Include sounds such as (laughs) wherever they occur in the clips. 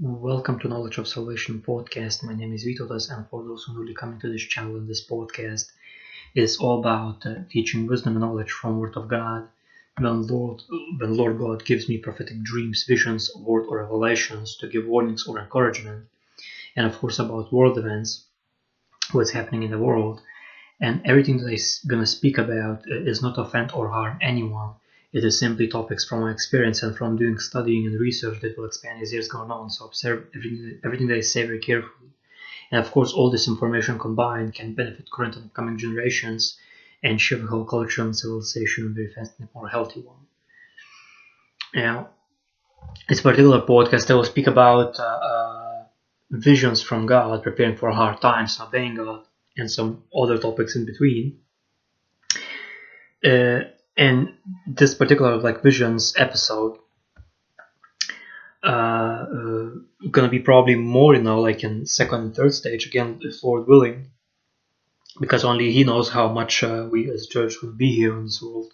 Welcome to Knowledge of Salvation podcast. My name is Vytautas, and for those who are newly coming to this channel this podcast, it's all about uh, teaching wisdom and knowledge from Word of God. When Lord, when Lord God gives me prophetic dreams, visions, word, or revelations to give warnings or encouragement, and of course about world events, what's happening in the world, and everything that I'm gonna speak about uh, is not offend or harm anyone it is simply topics from my experience and from doing studying and research that will expand as years go on. So observe everything, everything that I say very carefully. And of course, all this information combined can benefit current and upcoming generations and shift whole culture and civilization very fast and a more healthy one. Now, this particular podcast, I will speak about uh, uh, visions from God, preparing for hard times, obeying God, and some other topics in between. Uh, in this particular like visions episode uh, uh, gonna be probably more you know like in second and third stage again if lord willing because only he knows how much uh, we as church will be here in this world.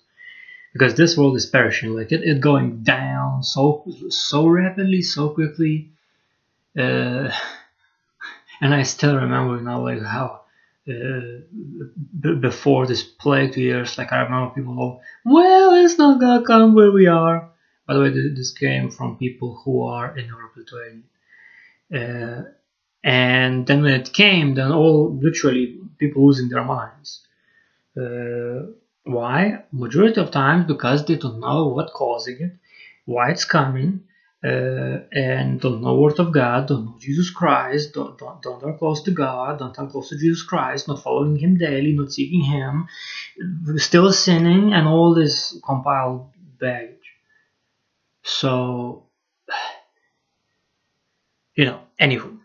Because this world is perishing like it, it going down so so rapidly so quickly uh, (laughs) and i still remember you know like how b- before this plague years, like I remember people go, well, it's not gonna come where we are. By the way, this came from people who are in Europe, Lithuania. Uh, and then when it came, then all literally people losing their minds. Uh, why? Majority of times because they don't know what causing it, why it's coming, uh, and don't know word of God, don't know Jesus Christ, don't, don't, don't are close to God, don't are close to Jesus Christ, not following Him daily, not seeking Him, still sinning, and all this compiled baggage. So, (sighs) you know, anywho,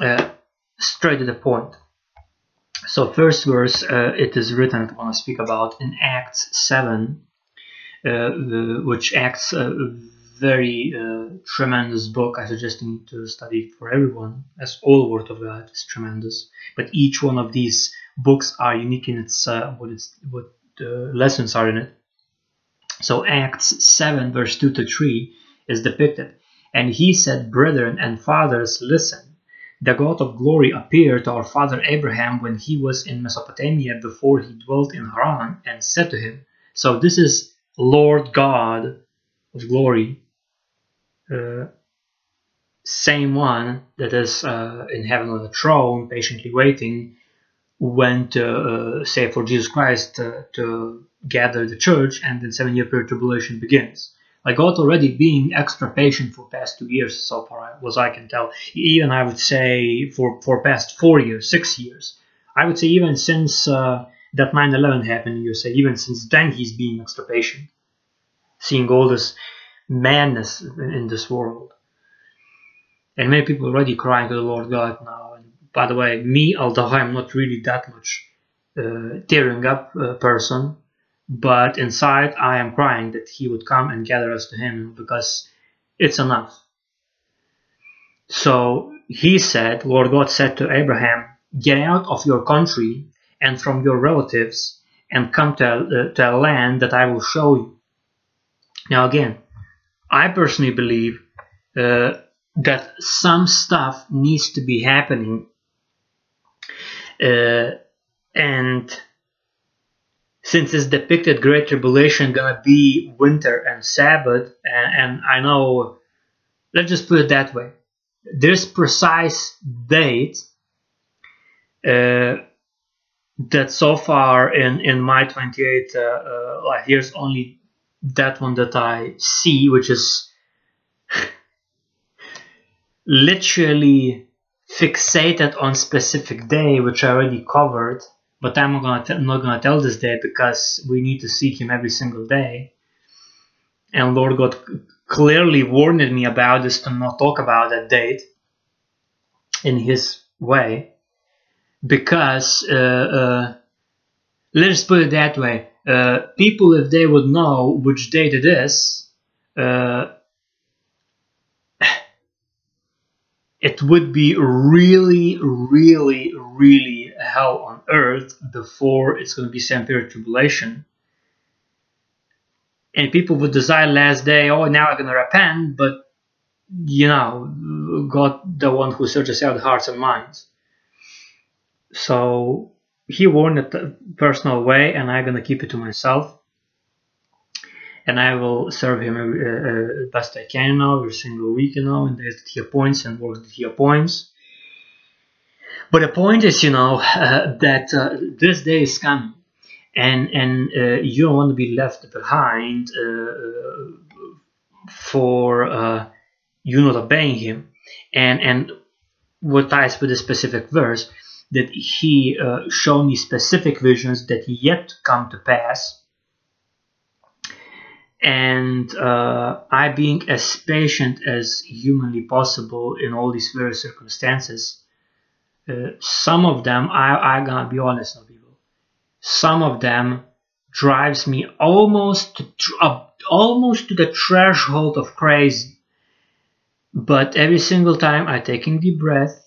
uh, straight to the point. So, first verse, uh, it is written, I want to speak about in Acts 7, uh, the, which Acts very uh, tremendous book. I suggest you to study for everyone, as all Word of God is tremendous. But each one of these books are unique in its uh, what its what the lessons are in it. So Acts seven verse two to three is depicted, and he said, "Brethren and fathers, listen." The God of glory appeared to our father Abraham when he was in Mesopotamia before he dwelt in Haran, and said to him, "So this is Lord God." of glory uh, same one that is uh, in heaven on the throne, patiently waiting, went uh, say for Jesus Christ to gather the church, and then seven year period tribulation begins. Like God already being extra patient for past two years so far, as I can tell. Even I would say for for past four years, six years. I would say even since uh, that 9/11 happened, you say even since then he's being extra patient, seeing all this madness in this world. And many people already crying to the Lord God now. And by the way, me, although I'm not really that much uh, tearing up uh, person, but inside I am crying that He would come and gather us to Him because it's enough. So He said, Lord God said to Abraham, Get out of your country and from your relatives and come to, uh, to a land that I will show you. Now, again, I personally believe uh, that some stuff needs to be happening, uh, and since it's depicted Great Tribulation gonna be winter and Sabbath, and, and I know, let's just put it that way, this precise date uh, that so far in in my 28 uh, uh, years only that one that I see, which is literally fixated on specific day, which I already covered. But I'm not gonna t- I'm not gonna tell this day because we need to seek Him every single day. And Lord God clearly warned me about this to not talk about that date in His way, because uh, uh, let's put it that way uh, people, if they would know which date it is, uh, (sighs) it would be really, really, really hell on earth before it's going to be sent period tribulation. And people would desire last day, oh, now I'm going to repent, but you know, God, the one who searches out hearts and minds. So he warned it a personal way, and I'm gonna keep it to myself. And I will serve him uh, uh, best I can, you every single week, you know, and days that he appoints and works that he appoints. But the point is, you know, uh, (laughs) that uh, this day is coming, and and uh, you don't want to be left behind uh, for you not obeying him. And and what ties with the specific verse that he uh, showed me specific visions that yet come to pass and uh, I being as patient as humanly possible in all these various circumstances. Uh, some of them, I, I gotta be honest with people, some of them drives me almost to, uh, almost to the threshold of crazy. But every single time I taking deep breath,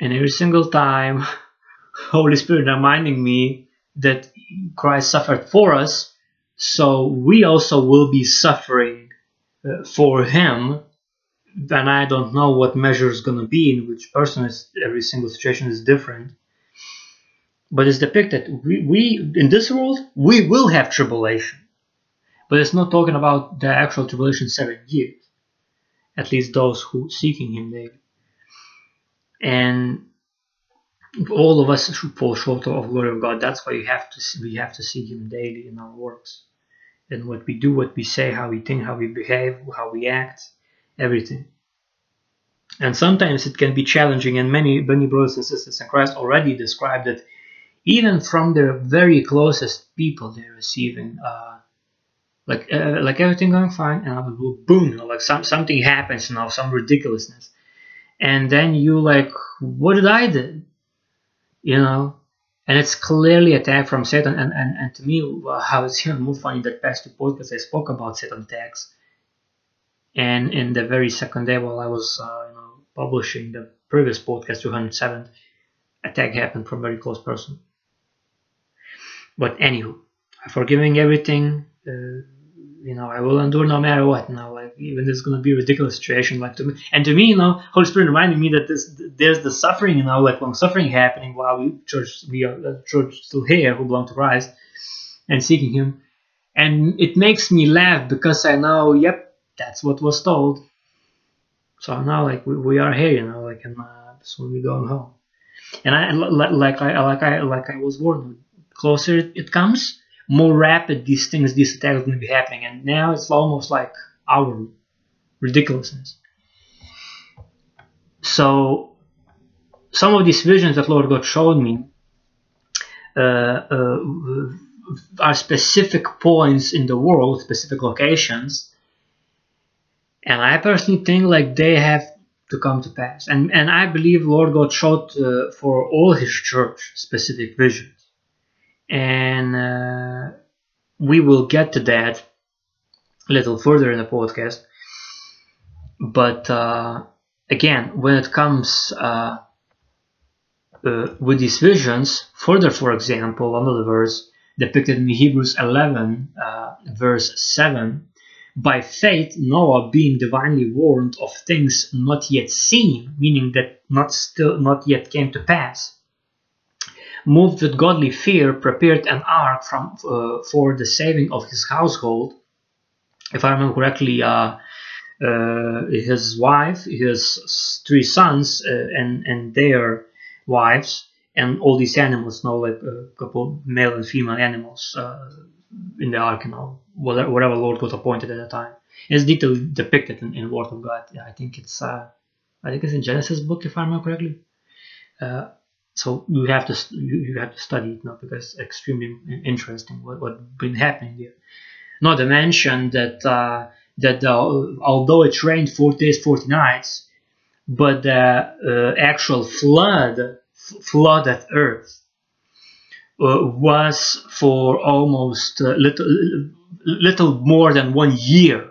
and every single time (laughs) Holy Spirit reminding me that Christ suffered for us, so we also will be suffering uh, for Him. And I don't know what measure is going to be in which person is. Every single situation is different. But it's depicted. We, we in this world we will have tribulation, but it's not talking about the actual tribulation seven years. At least those who seeking Him daily and all of us should fall short of glory of God. That's why you have to we have to see Him daily in our works, and what we do, what we say, how we think, how we behave, how we act, everything. And sometimes it can be challenging, and many many brothers and sisters in Christ already described that even from their very closest people, they're receiving. Uh, like uh, like everything going fine, and I will boom, like some something happens, know, some ridiculousness, and then you like, what did I do? You know, and it's clearly attack from Satan. And, and, and to me, how it's even more funny that past two podcasts I spoke about Satan attacks. And in the very second day while I was uh, you know, publishing the previous podcast, 207, attack happened from a very close person. But anywho, forgiving everything, uh, you know, I will endure no matter what. Now, even this is gonna be a ridiculous situation, like to me, and to me, you know, Holy Spirit reminded me that this there's the suffering, you know, like long suffering happening while we church we are the church still here who belong to Christ and seeking Him, and it makes me laugh because I know, yep, that's what was told. So now, like we, we are here, you know, like and uh, soon we going home, and I like I like I like I was warned, closer it comes more rapid these things, these attacks are going to be happening. And now it's almost like our ridiculousness. So some of these visions that Lord God showed me uh, uh, are specific points in the world, specific locations, and I personally think like they have to come to pass. And and I believe Lord God showed uh, for all His church specific visions and uh, we will get to that little further in the podcast. But uh, again, when it comes uh, uh with these visions, further, for example, another verse depicted in Hebrews 11, uh, verse 7. By faith, Noah, being divinely warned of things not yet seen, meaning that not still not yet came to pass, moved with godly fear, prepared an ark from, uh, for the saving of his household. If I remember correctly, uh, uh, his wife, his three sons, uh, and, and their wives, and all these animals, you know, like a couple male and female animals in the ark, you know, whatever, whatever Lord was appointed at the time. It's detailed depicted in, in Word of God. Yeah, I think it's uh, I think it's in Genesis book, if I remember correctly. Uh, so you have to you have to study it now because it's extremely interesting what what been happening here. Not to mention that uh, that uh, although it rained 40 days 40 nights, but the uh, actual flood flooded earth uh, was for almost uh, little little more than one year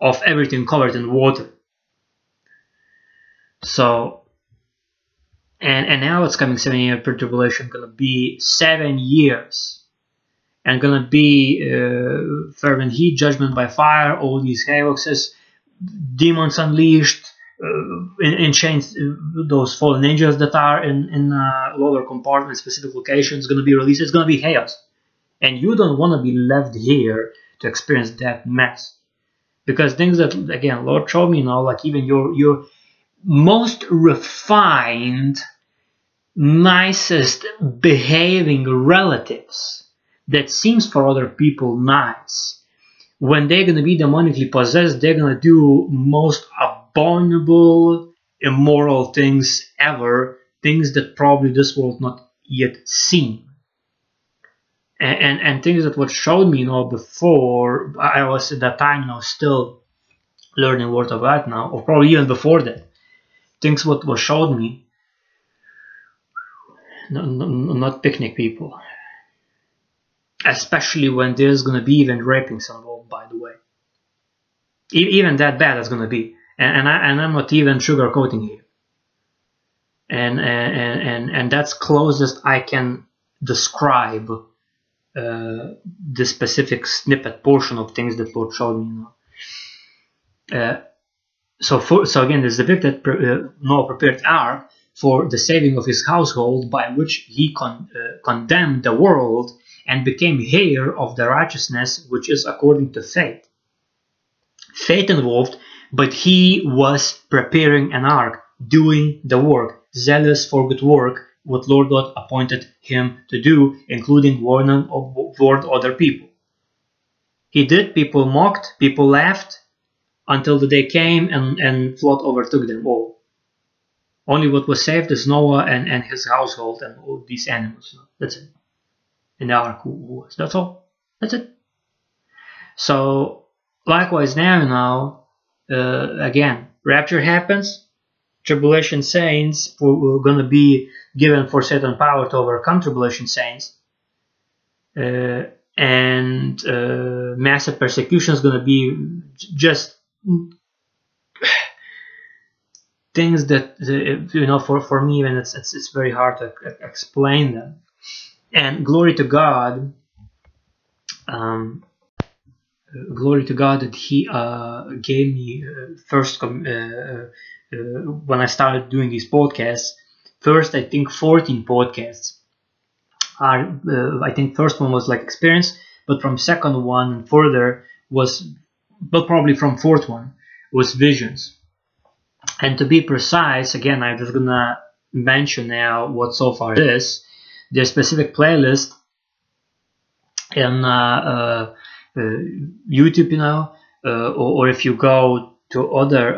of everything covered in water. So and and now it's coming seven year tribulation gonna be seven years and gonna be uh, fervent heat judgment by fire all these havocs demons unleashed uh, in, in chains, those fallen angels that are in in uh, lower compartments, specific locations, to be released. It's to be chaos, and you don't want to be left here to experience that mess, because things that again, Lord showed me, you know, like even your your most refined, nicest behaving relatives that seems for other people nice. When they're going to be demonically possessed, they're going to do most abominable, immoral things ever, things that probably this world not yet seen. And, and, and things that what showed me, you know, before I was at that time, you know, still learning Word of God now, or probably even before that, things what was showed me, not, not picnic people, especially when there's gonna be even rapings involved. By the way, even that bad is gonna be, and and, I, and I'm not even sugarcoating here. And and and and that's closest I can describe uh, the specific snippet portion of things that Lord showed me. You. Uh, so for, so again, there's the bit that uh, Noah prepared ark for the saving of his household, by which he con, uh, condemned the world and became heir of the righteousness which is according to faith. Faith involved, but he was preparing an ark, doing the work, zealous for good work, what Lord God appointed him to do, including warning warned other people. He did, people mocked, people laughed, until the day came and, and flood overtook them all. Only what was saved is Noah and, and his household and all these animals. That's it in the who was. That's all. That's it. So likewise now, now uh, again, rapture happens. Tribulation saints were going to be given for certain power to overcome tribulation saints. Uh, and uh, massive persecution is going to be just things that you know for, for me even it's, it's it's very hard to explain them and glory to God, um, glory to God that He uh, gave me uh, first uh, uh, when I started doing these podcasts. First, I think 14 podcasts. Are uh, I think first one was like experience, but from second one and further was, but probably from fourth one was visions. And to be precise, again, I'm just gonna mention now what so far is their specific playlist in uh, uh, uh, YouTube, you know, or, or, if you go to other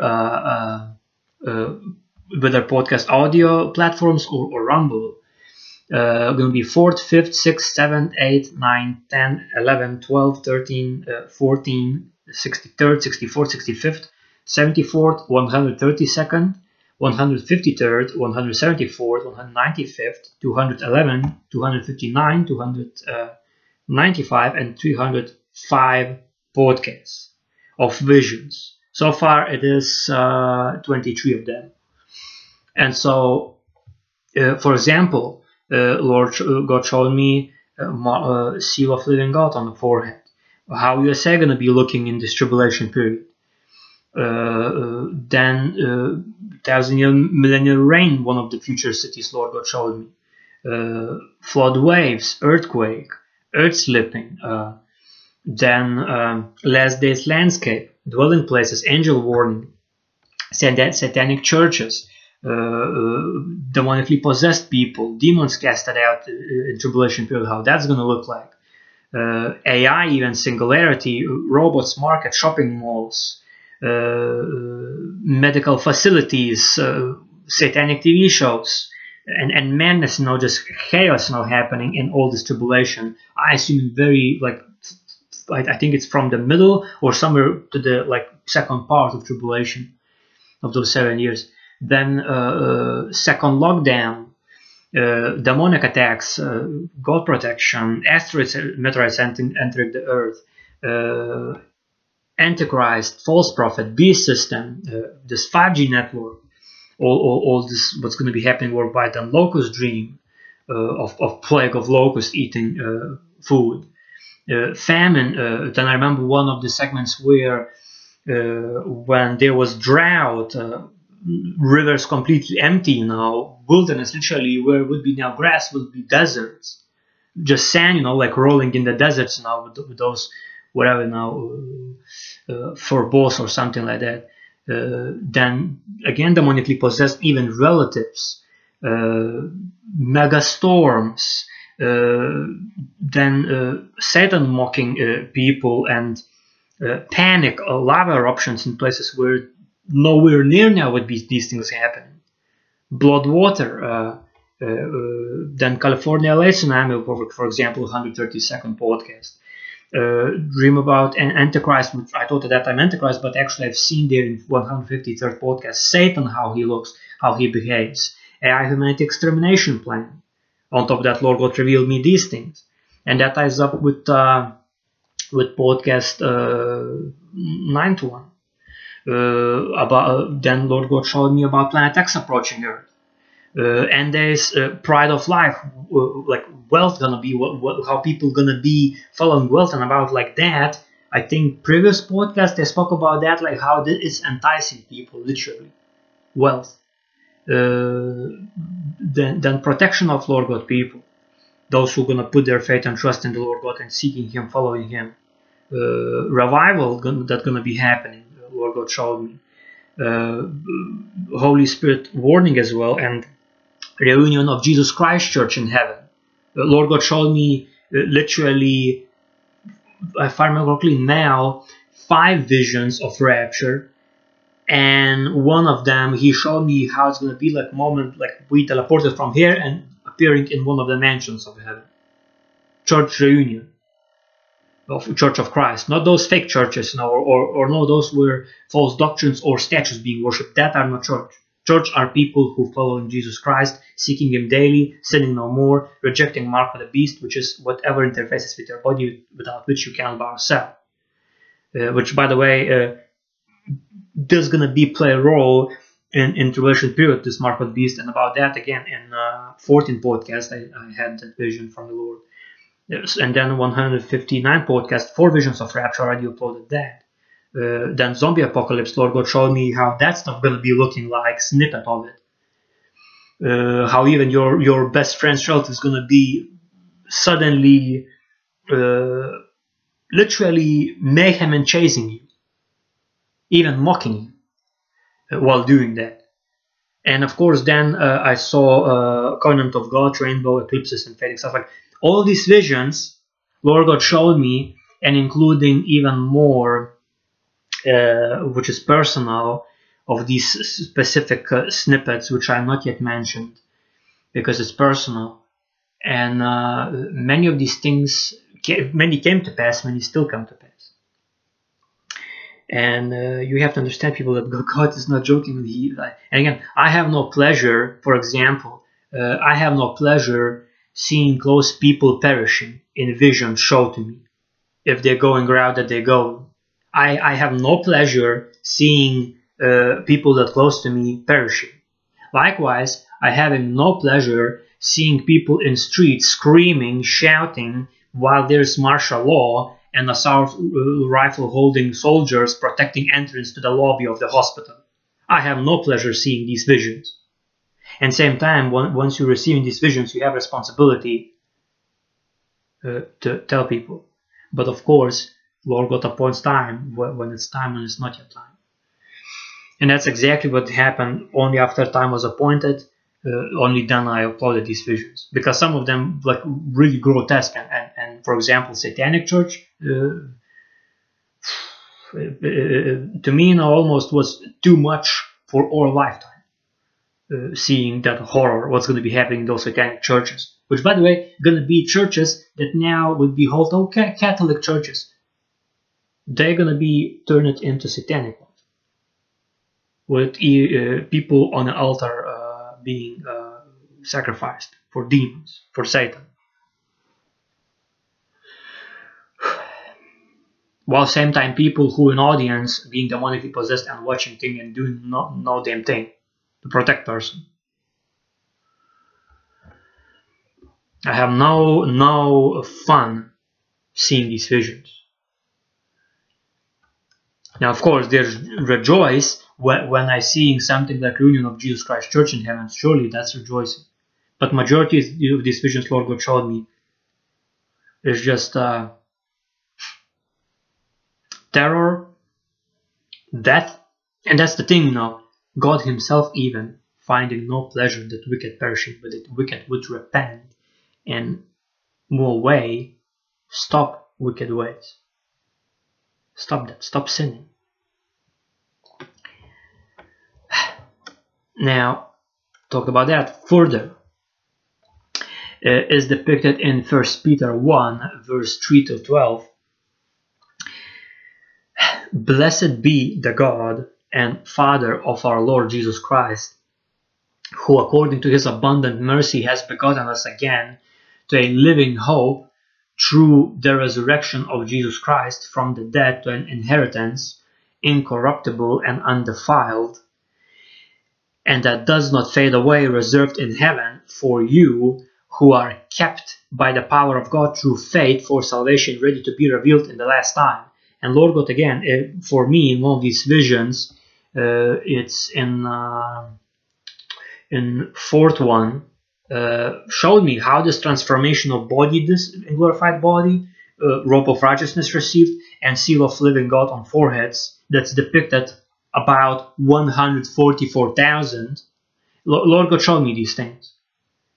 whether podcast audio platforms or, or Rumble, uh, going to be 4th, 5th, 6th, 7th, 8th, 9th, 10th, 11th, 12th, 13th, uh, 14th, 63rd, 64th, 65th, 74th, 132nd, 153rd, 174th, 195th, 211, 259, 295, and 305 podcasts of visions. So far, it is uh, 23 of them. And so, uh, for example, uh, Lord God showed me a uh, uh, seal of living God on the forehead. How USA going to be looking in this tribulation period? Uh, then thousand year millennial reign, one of the future cities Lord God showed me. Uh, flood waves, earthquake, earth slipping, uh, then um, last days landscape, dwelling places, angel warning, satanic churches, uh, uh, demonically possessed people, demons casted out uh, in tribulation period, how that's going to look like. Uh, AI, even singularity, robots, market, shopping malls, medical facilities, uh, satanic TV shows, and, and madness, you know, just chaos now happening in all this tribulation. I assume very like I, think it's from the middle or somewhere to the like second part of tribulation of those seven years. Then uh, uh, second lockdown, uh, demonic attacks, uh, God protection, asteroids, meteorites entering, entering the Earth, uh, Antichrist, false prophet, beast system, uh, this 5G network, all, all, all, this what's going to be happening worldwide, and locust dream uh, of, of plague of locusts eating uh, food, uh, famine. Uh, then I remember one of the segments where uh, when there was drought, rivers completely empty now, wilderness literally where would be now grass would be deserts, just sand, you know, like rolling in the deserts now with, with those whatever now uh, for boss or something like that. Uh, then again, demonically possessed even relatives, uh, mega storms, uh, then uh, Satan mocking people and panic, lava eruptions in places where nowhere near now would be these things happening. Blood water, uh, then California tsunami, for, for example, 132nd podcast. Uh, dream about an Antichrist, which I thought at that time Antichrist, but actually I've seen there in 153rd podcast Satan, how he looks, how he behaves. AI humanity extermination plan. On top of that, Lord God revealed me these things. And that ties up with uh, with podcast uh, 9 to 1 uh, about uh, then Lord God showed me about Planet X approaching Earth. Uh, and there's uh, pride of life, uh, like wealth gonna be what, what, how people gonna be following wealth and about like that. I think previous podcast they spoke about that, like how it's enticing people, literally, wealth. Uh, then, then protection of Lord God people, those who gonna put their faith and trust in the Lord God and seeking Him, following Him. revival that's gonna be happening Lord God showed me. Uh, Holy Spirit warning as well, and reunion of Jesus Christ Church in heaven. Uh, Lord God showed me uh, literally, if I remember correctly, now five visions of rapture, and one of them he showed me how it's going to be like moment like we teleported from here and appearing in one of the mansions of heaven. Church reunion of Church of Christ, not those fake churches, no, or, or, or no, those were false doctrines or statues being worshipped. That are not church. Church are people who follow in Jesus Christ, seeking Him daily, sinning no more, rejecting mark of the beast, which is whatever interfaces with your body without which you cannot bow yourself. Uh, which, by the way, uh, there's gonna be play a role in, in tribulation period, this mark of the beast, and about that again in uh, 14 podcast, I, I had that vision from the Lord. Yes, and then 159 podcast, four visions of rapture already uploaded that. Uh, then zombie apocalypse, Lord God showed me how that stuff gonna be looking like, snippet of it. Uh, how even your your best friend's child is gonna be suddenly, uh, literally mayhem and chasing you, even mocking you uh, while doing that. And of course, then uh, I saw uh, Covenant of God, Rainbow, Eclipses, and Fading stuff like all these visions Lord God showed me, and including even more, which is personal, of these specific uh, snippets which I not yet mentioned, because it's personal. And uh, many of these things, many came to pass, many still come to pass. And uh, you have to understand, people, that God is not joking. With you. and again, I have no pleasure, for example, uh, I have no pleasure seeing close people perishing in vision show to me if they're going route that they go. I, I have no pleasure seeing uh, people that close to me perishing. Likewise, I have no pleasure seeing people in streets screaming, shouting while there's martial law and assault uh, rifle holding soldiers protecting entrance to the lobby of the hospital. I have no pleasure seeing these visions. And same time, once you're receiving these visions, you have responsibility uh, to tell people. But of course, Lord God appoints time when it's time and it's not yet time. And that's exactly what happened only after time was appointed. Uh, only then I uploaded these visions because some of them like really grotesque and, and, and for example satanic church uh, (sighs) to me now almost was too much for our lifetime uh, seeing that horror, what's going to be happening in those satanic churches. Which, by the way, going to be churches that now would be called okay, Catholic churches. They're to be turned into satanic ones, with uh, people on an altar uh, being uh, sacrificed for demons, for Satan. (sighs) While same time, people who in audience being demonically possessed and watching thing and doing no, no damn thing to protect person. I have no no fun seeing these visions. Now, of course, there's rejoice when, I seeing something like reunion of Jesus Christ Church in heaven, surely that's rejoicing. But majority of these visions Lord God showed me is just uh, terror, death, and that's the thing, know. God Himself even finding no pleasure that wicked perishing, but that wicked would repent and move away, stop wicked ways. Stop that. Stop sinning. Now, talk about that further. Uh, is depicted in 1 Peter 1, verse 3 to 12. Blessed be the God and Father of our Lord Jesus Christ, who according to his abundant mercy has begotten us again to a living hope through the resurrection of Jesus Christ from the dead to an inheritance incorruptible and undefiled, and that does not fade away, reserved in heaven for you who are kept by the power of God through faith for salvation ready to be revealed in the last time. And Lord God, again, eh, for me, in one of these visions, uh, it's in uh, in fourth one, uh, showed me how this transformation of body, this glorified body, uh, robe of righteousness received, and seal of living God on foreheads that's depicted about 144,000. Lord God showed me these things.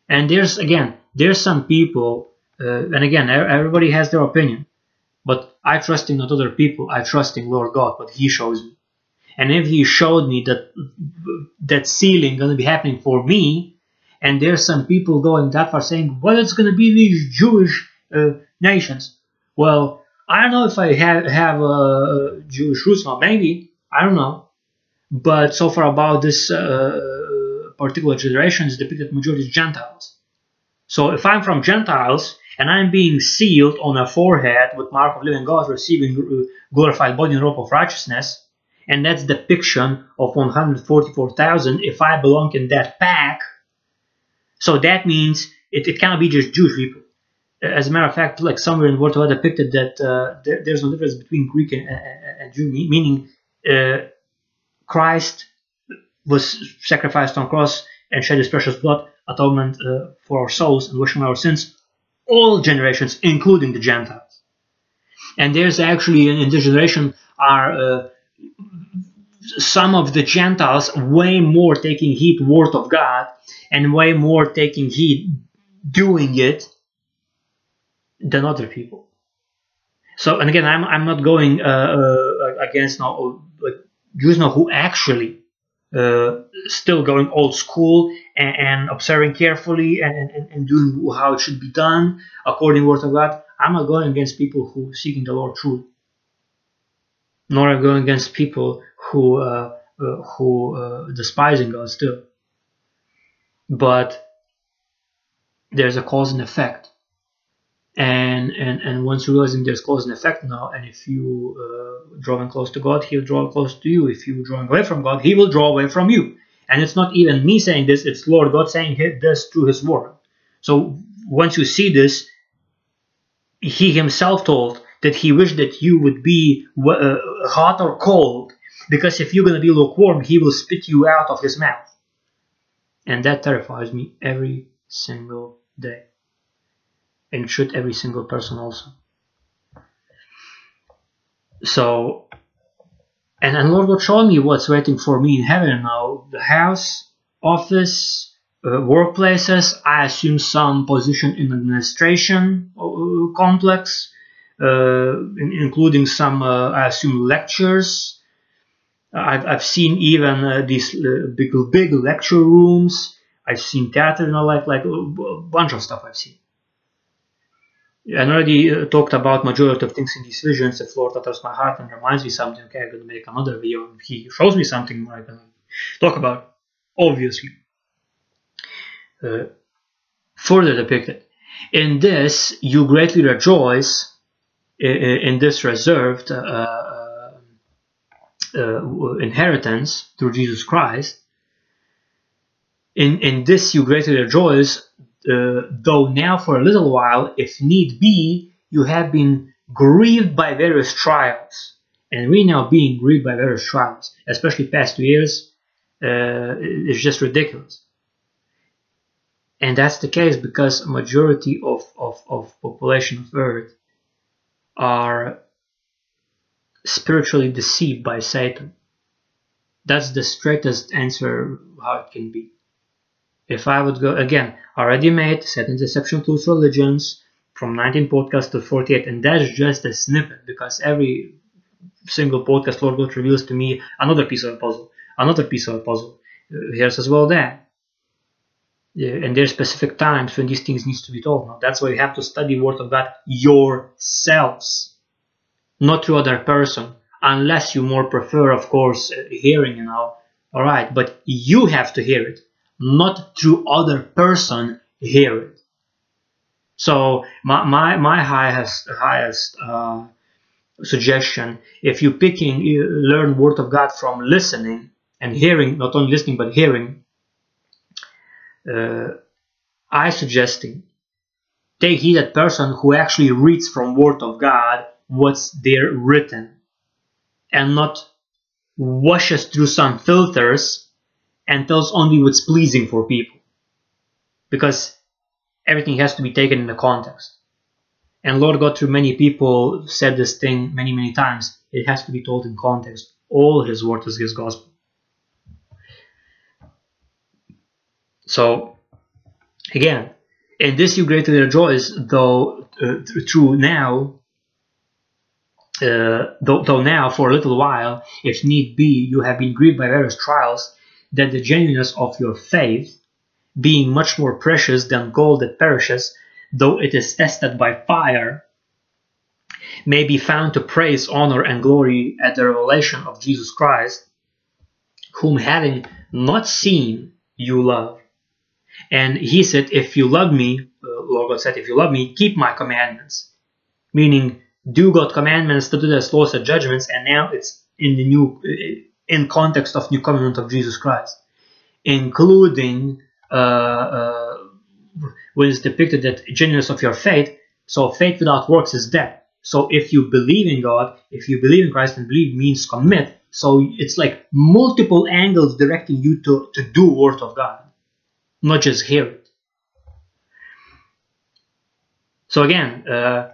And there's, again, there's some people, uh, and again, everybody has their opinion, but I trust in not other people, I trust in Lord God, what He shows me. And if He showed me that that sealing going to be happening for me, and there's some people going that far saying, well, it's going to be these Jewish uh, nations. Well, I don't know if I have, have a Jewish roots now, maybe, I don't know. But so far about this uh, particular generation is depicted majority Gentiles. So if I'm from Gentiles and I'm being sealed on a forehead with mark of living God, receiving uh, glorified body and robe of righteousness, and that's the depiction of 144,000 if I belong in that pack, so that means it, it cannot be just Jewish people. As a matter of fact, like somewhere in Word depicted that uh, there, there's no difference between Greek and, and, and Jew, meaning uh, Christ was sacrificed on cross and shed his precious blood, atonement uh, for our souls and washing our sins, all generations, including the Gentiles. And there's actually in this generation are uh, some of the Gentiles way more taking heed word of God and way more taking heed doing it than other people. So, and again, I'm, I'm not going uh, uh, against like Jews now who actually uh, still going old school and, and observing carefully and, and, and, doing how it should be done according to word of God. I'm not going against people who seeking the Lord truth, nor am I going against people who uh, uh, who uh, despising God still. But there's a cause and effect, and and and once realizing there's cause and effect now, and if you uh, drawing close to God, He'll draw close to you. If you drawing away from God, He will draw away from you. And it's not even me saying this; it's Lord God saying this through His word. So once you see this, He Himself told that He wished that you would be uh, hot or cold because if you're going to be lukewarm, he will spit you out of his mouth. And that terrifies me every single day. And shoot every single person also. So, and, and Lord will show me what's waiting for me in heaven now. The house, office, uh, workplaces, I assume some position in administration uh, complex, uh, including some, uh, I assume, lectures, I've, I've seen even uh, these uh, big big lecture rooms. I've seen theater, you know, like like a bunch of stuff I've seen. I already uh, talked about majority of things in these visions. If Lord touches my heart and reminds me something, okay, I'm gonna make another video. If He shows me something, I'm gonna talk about. Obviously, uh, further depicted in this, you greatly rejoice in, in this reserved. Uh, uh, inheritance through Jesus Christ, in, in this you greatly rejoice, uh, though now for a little while, if need be, you have been grieved by various trials, and we now being grieved by various trials, especially past two years, uh, it's just ridiculous. And that's the case because a majority of, of, of population of Earth are spiritually deceived by Satan. That's the straightest answer how it can be. If I would go again, already made Satan's Deception Tools Religions from 19 podcasts to 48, and that's just a snippet because every single podcast Lord God reveals to me another piece of a puzzle, another piece of a puzzle. Uh, here's as well that. And there's specific times when these things needs to be told. Now, that's why you have to study Word of God yourselves, not through other person, unless you more prefer, of course, uh, hearing. You know, all right, but you have to hear it, not through other person hear it. So my my, my highest highest uh, suggestion, if you picking you learn Word of God from listening and hearing, not only listening but hearing uh, I suggesting take heed that person who actually reads from Word of God what's there written and not washes through some filters and tells only what's pleasing for people. Because everything has to be taken in the context. And lord god through many people said this thing many many times. It has to be told in context. All his word is his gospel. So again, in this you greatly rejoice, though uh, through now, uh, though, though now for a little while, if need be, you have been grieved by various trials, that the genuineness of your faith, being much more precious than gold that perishes, though it is tested by fire, may be found to praise, honor, and glory at the revelation of Jesus Christ, whom having not seen you love. And he said, If you love me, uh, Lord God said, If you love me, keep my commandments. Meaning, do God commandments, to do the laws and judgments, and now it's in the new, uh, in context of new covenant of Jesus Christ, including uh, uh, when it's depicted that genuineness of your faith. So faith without works is dead. So if you believe in God, if you believe in Christ, and believe means commit. So it's like multiple angles directing you to, to do word of God not just hear it. So again, uh,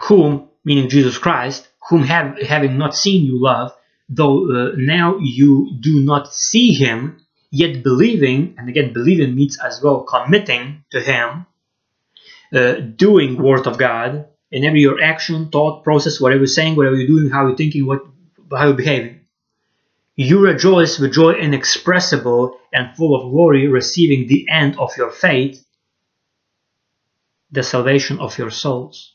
whom, meaning Jesus Christ, whom have, having not seen you love, though uh, now you do not see him, yet believing, and again, believing means as well committing to him, uh, doing word of God in every your action, thought, process, whatever you're saying, whatever you're doing, how you're thinking, what, how you're behaving. You rejoice with joy inexpressible and full of glory, receiving the end of your faith, the salvation of your souls.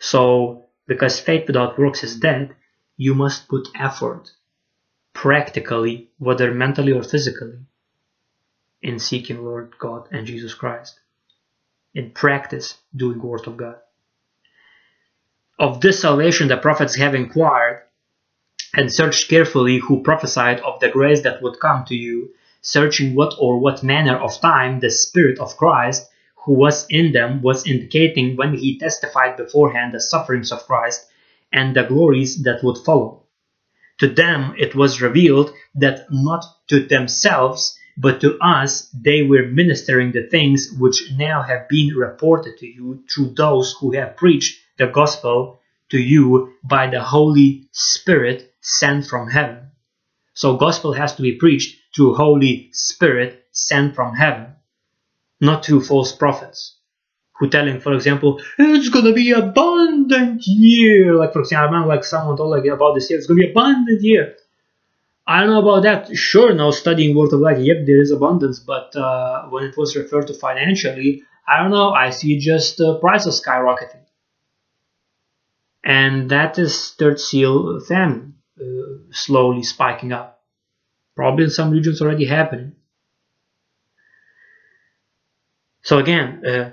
So, because faith without works is dead, you must put effort, practically, whether mentally or physically, in seeking Lord God and Jesus Christ. In practice, doing Word of God. Of this salvation the prophets have inquired, and searched carefully who prophesied of the grace that would come to you, searching what or what manner of time the Spirit of Christ, who was in them, was indicating when he testified beforehand the sufferings of Christ and the glories that would follow. To them it was revealed that not to themselves, but to us they were ministering the things which now have been reported to you through those who have preached the gospel to you by the Holy Spirit sent from heaven. So gospel has to be preached through Holy Spirit sent from heaven, not through false prophets who telling, for example, it's gonna be abundant year. Like for example, I remember like someone told like about this year, it's gonna be abundant year. I don't know about that. Sure, now studying Word of God, yep, there is abundance, but uh, when it was referred to financially, I don't know. I see just uh, prices skyrocketing, and that is third seal famine. Uh, slowly spiking up. Probably in some regions already happening. So again, uh,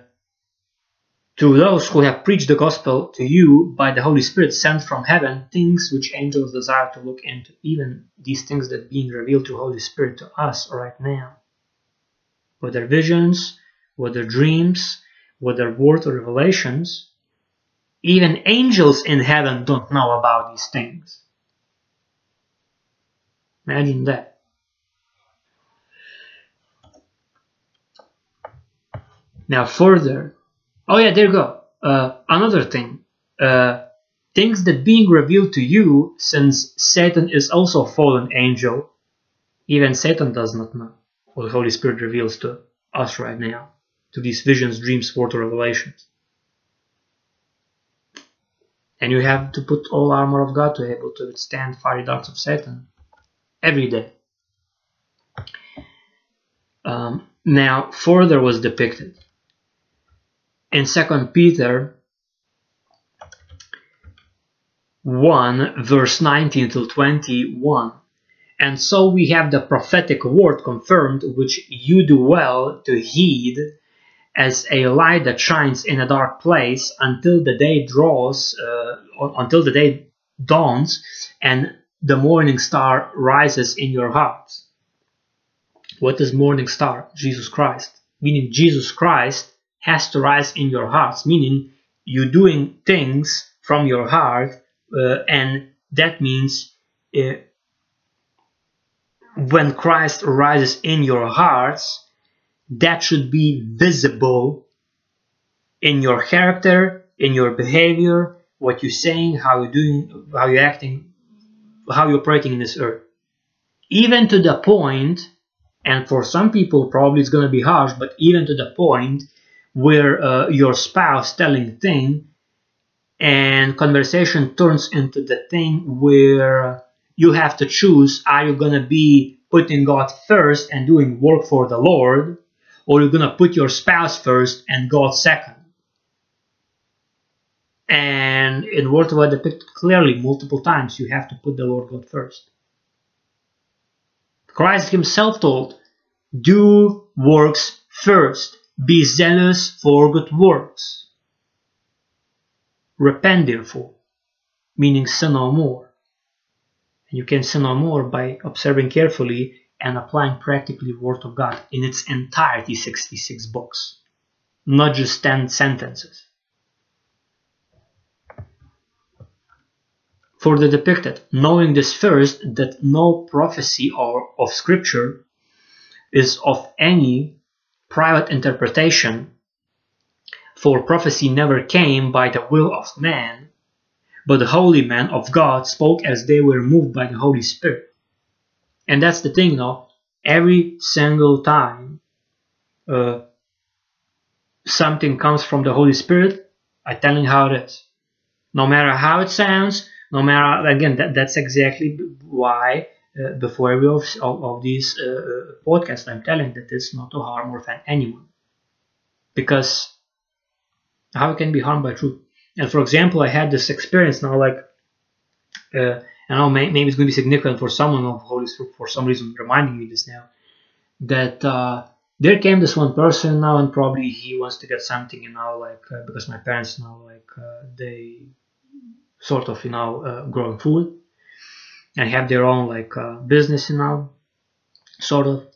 to those who have preached the gospel to you by the Holy Spirit sent from heaven, things which angels desire to look into, even these things that being revealed through Holy Spirit to us right now. Whether visions, whether dreams, whether word or revelations, Even angels in heaven don't know about these things. Imagine that. Now, further, oh yeah, there you go. Uh, another thing, uh, things that being revealed to you, since Satan is also a fallen angel, even Satan does not know what the Holy Spirit reveals to us right now, to these visions, dreams, word, revelations. And you have to put all armor of God to be able to withstand fiery darts of Satan every day. Um, now, further was depicted in 2 Peter 1, verse 19 to 21. And so we have the prophetic word confirmed, which you do well to heed as a light that shines in a dark place until the day draws, uh, until the day dawns, and the morning star rises in your hearts. What is morning star? Jesus Christ. Meaning Jesus Christ has to rise in your hearts, meaning you're doing things from your heart, uh, and that means uh, when Christ rises in your hearts, that should be visible in your character, in your behavior, what you're saying, how you're doing, how you're acting, how you're operating in this earth. Even to the point, and for some people probably it's going to be harsh, but even to the point where uh, your spouse telling thing and conversation turns into the thing where you have to choose are you going to be putting God first and doing work for the Lord or you're going to put your spouse first and God second? And in Word of God depicted clearly multiple times you have to put the Lord God first. Christ himself told do works first be zealous for good works. Repent therefore, meaning sin no more. And you can sin no more by observing carefully and applying practically Word of God in its entirety 66 books, not just 10 sentences. For the depicted, knowing this first, that no prophecy or of Scripture is of any private interpretation, for prophecy never came by the will of man, but the holy men of God spoke as they were moved by the Holy Spirit. And that's the thing, no? Every single time uh, something comes from the Holy Spirit, I tell you how it is. No matter how it sounds, no matter, again, that, that's exactly why uh, before every of, of, these uh, uh, podcasts, I'm telling that it's not to harm or offend anyone. Because how it can be harmed by truth? And for example, I had this experience now, like, uh, I know maybe it's going to be significant for someone of Holy Spirit for some reason reminding me this now, that uh, there came this one person now, and probably he wants to get something, you know, like uh, because my parents now, like uh, they sort of, you know, growing food, and have their own like uh, business know sort of.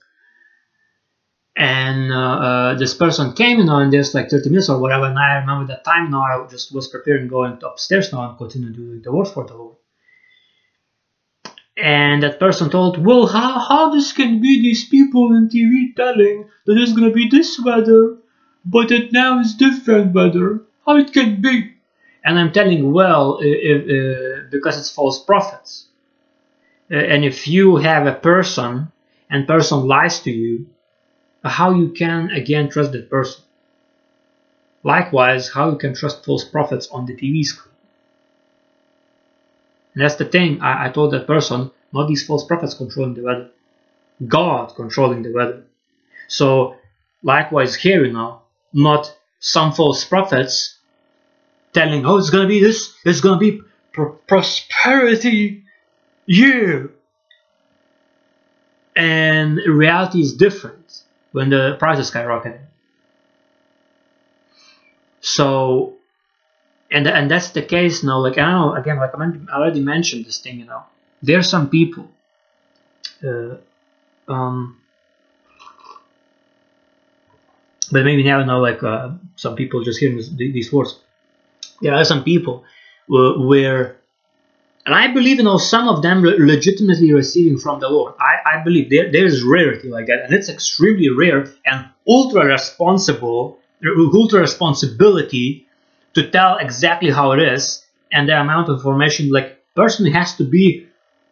And uh, uh, this person came you know in just like 30 minutes or whatever and i remember that time you know i just was preparing going upstairs now and continue doing the work for the lord. And that person told well how, how this can be these people in tv telling that it's gonna be this weather but it now is different weather how it can be? And i'm telling well if, uh, because it's false prophets Uh, and if you have a person and person lies to you uh, how you can again trust that person? Likewise how you can trust false prophets on the tv screen? And that's the thing I, I told that person not these false prophets controlling the weather. God controlling the weather. So likewise here you know not some false prophets telling oh it's gonna be this it's gonna be pr- prosperity year. And reality is different when the price is skyrocketing. So, and and that's the case now. Like I know. Again, like I already mentioned this thing. You know, there are some people. Uh, um, but maybe now, know, like uh, some people just hearing this, these words. there are some people where, and I believe you know some of them le- legitimately receiving from the Lord. I, I believe there there is rarity like that, and it's extremely rare and ultra responsible, ultra responsibility to tell exactly how it is, and the amount of information like person has to be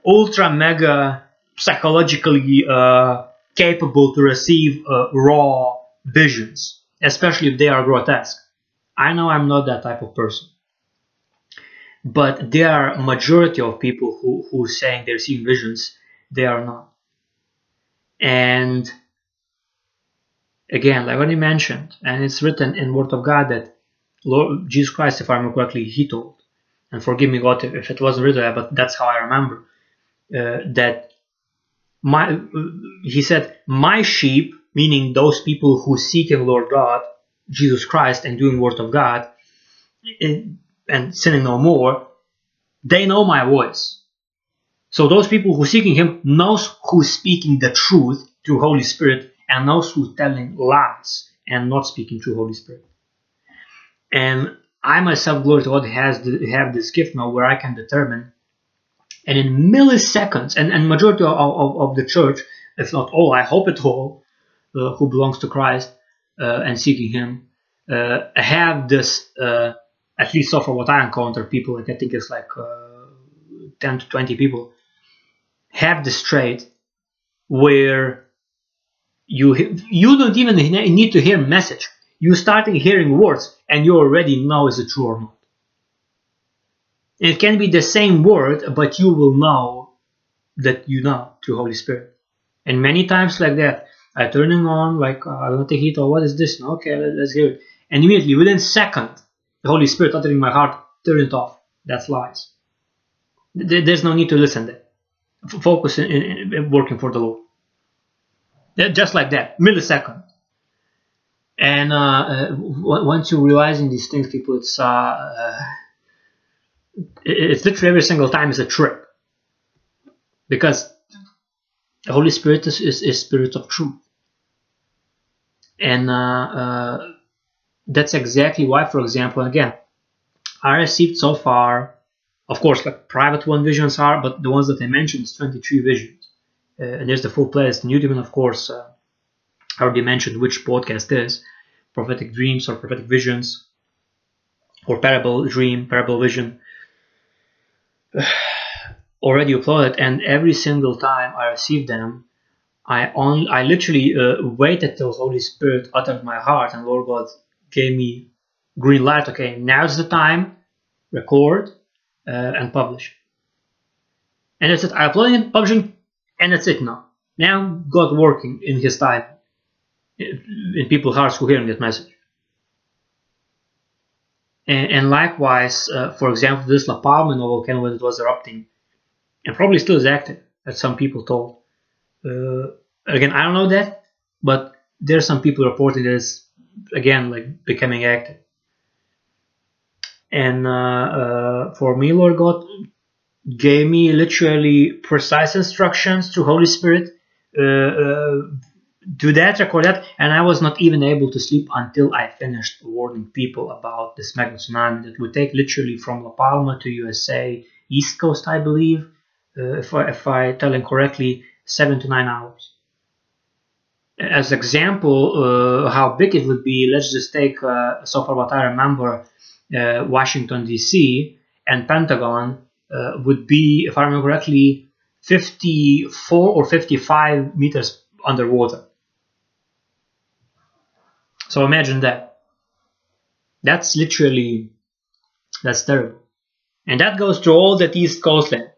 ultra mega psychologically uh, capable to receive uh, raw visions, especially if they are grotesque. I know I'm not that type of person. But there are majority of people who, who saying they're seeing visions, they are not. And again, like he mentioned, and it's written in Word of God that Lord Jesus Christ, if I remember correctly, he told, and forgive me God if it wasn't written, but that's how I remember, uh, that my he said, my sheep, meaning those people who seek in Lord God, Jesus Christ, and doing Word of God, and sinning no more, they know my voice. So those people who seeking Him knows who's speaking the truth through Holy Spirit and knows who's telling lies and not speaking through Holy Spirit. And I myself, glory to God, has the, have this gift now where I can determine and in milliseconds, and, and majority of, of, of the church, if not all, I hope it all, uh, who belongs to Christ uh, and seeking Him, uh, have this, uh, at least so far what I encounter, people, like I think it's like uh, 10 to 20 people, have this trait where you you don't even need to hear message. You starting hearing words and you already know is it true or not. It can be the same word, but you will know that you know through Holy Spirit. And many times like that, I turning on like I want to heat or what is this? Okay, let's hear it. And immediately within second, the Holy Spirit uttering my heart, turn it off. That's lies. There's no need to listen there. Focus in, in, in working for the Lord. Just like that, millisecond. And uh, uh, once you're realizing these things, people, it's uh, uh it's literally every single time is a trip, because the Holy Spirit is, is, is spirit of truth, and uh, that's exactly why, for example, again, I received so far, of course, like private one visions are, but the ones that I mentioned is 23 visions, uh, and there's the full playlist in YouTube, and of course, uh, I already mentioned which podcast is prophetic dreams or prophetic visions or parable dream, parable vision. (sighs) Already uploaded and every single time I received them I on I literally uh, waited till Holy Spirit uttered my heart and Lord God gave me green light okay now's the time record uh, and publish. And that's it I uploaded it publishing and that's it now. Now God working in his time in people's hearts who hearing that message. And, and likewise, uh, for example, this La Palma volcano when it was erupting, and probably still is active, as some people told. Uh, again, I don't know that, but there are some people reporting that it's again like becoming active. And uh, uh for me, Lord God gave me literally precise instructions to Holy Spirit uh, uh, do that, record that, and I was not even able to sleep until I finished warning people about this mega tsunami that would take literally from La Palma to USA East Coast, I believe, uh, if I if I tell it correctly, seven to nine hours. As example, uh, how big it would be, let's just take uh, so far what I remember, uh, Washington D.C. and Pentagon would be, if I remember correctly, 54 or 55 meters underwater so imagine that. That's literally, that's terrible. And that goes to all that East Coastland.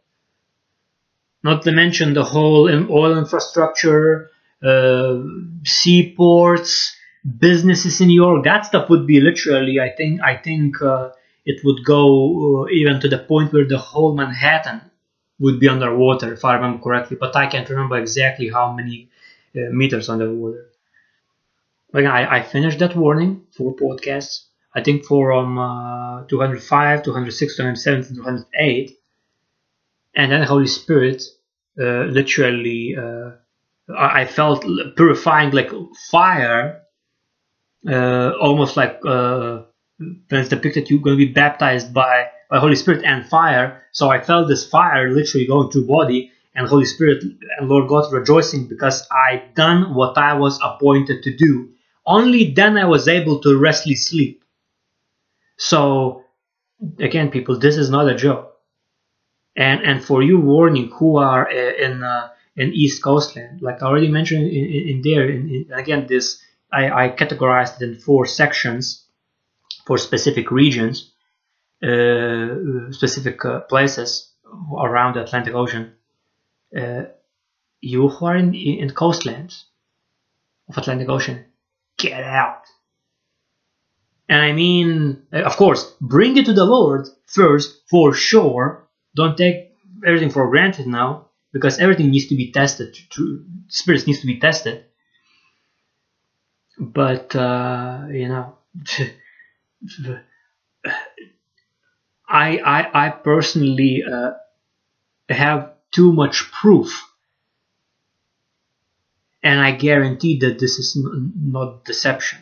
Not to mention the whole oil infrastructure, uh, seaports, businesses in New York. That stuff would be literally, I think, I think uh, it would go uh, even to the point where the whole Manhattan would be underwater, if I remember correctly. But I can't remember exactly how many uh, meters underwater. Again, I, I finished that warning for podcasts. I think from uh, 205, 206, 207, 208. And then Holy Spirit uh, literally, uh, I felt purifying like fire, uh, almost like uh, when it's depicted you're going to be baptized by by Holy Spirit and fire. So I felt this fire literally going through body, and Holy Spirit and Lord God rejoicing because I done what I was appointed to do. Only then I was able to restly sleep. So again, people, this is not a joke. And and for you warning who are uh, in uh, in East Coastland, like I already mentioned in, in, in there, in, in, again this I, I categorized in four sections for specific regions, uh, specific uh, places around the Atlantic Ocean. Uh, you who are in, in coastlands of Atlantic Ocean, get out. And I mean, of course, bring it to the Lord first for sure. Don't take everything for granted now because everything needs to be tested. Spirits needs to be tested. But uh, you know, (laughs) I, I, I personally uh, have too much proof. And I guarantee that this is not deception.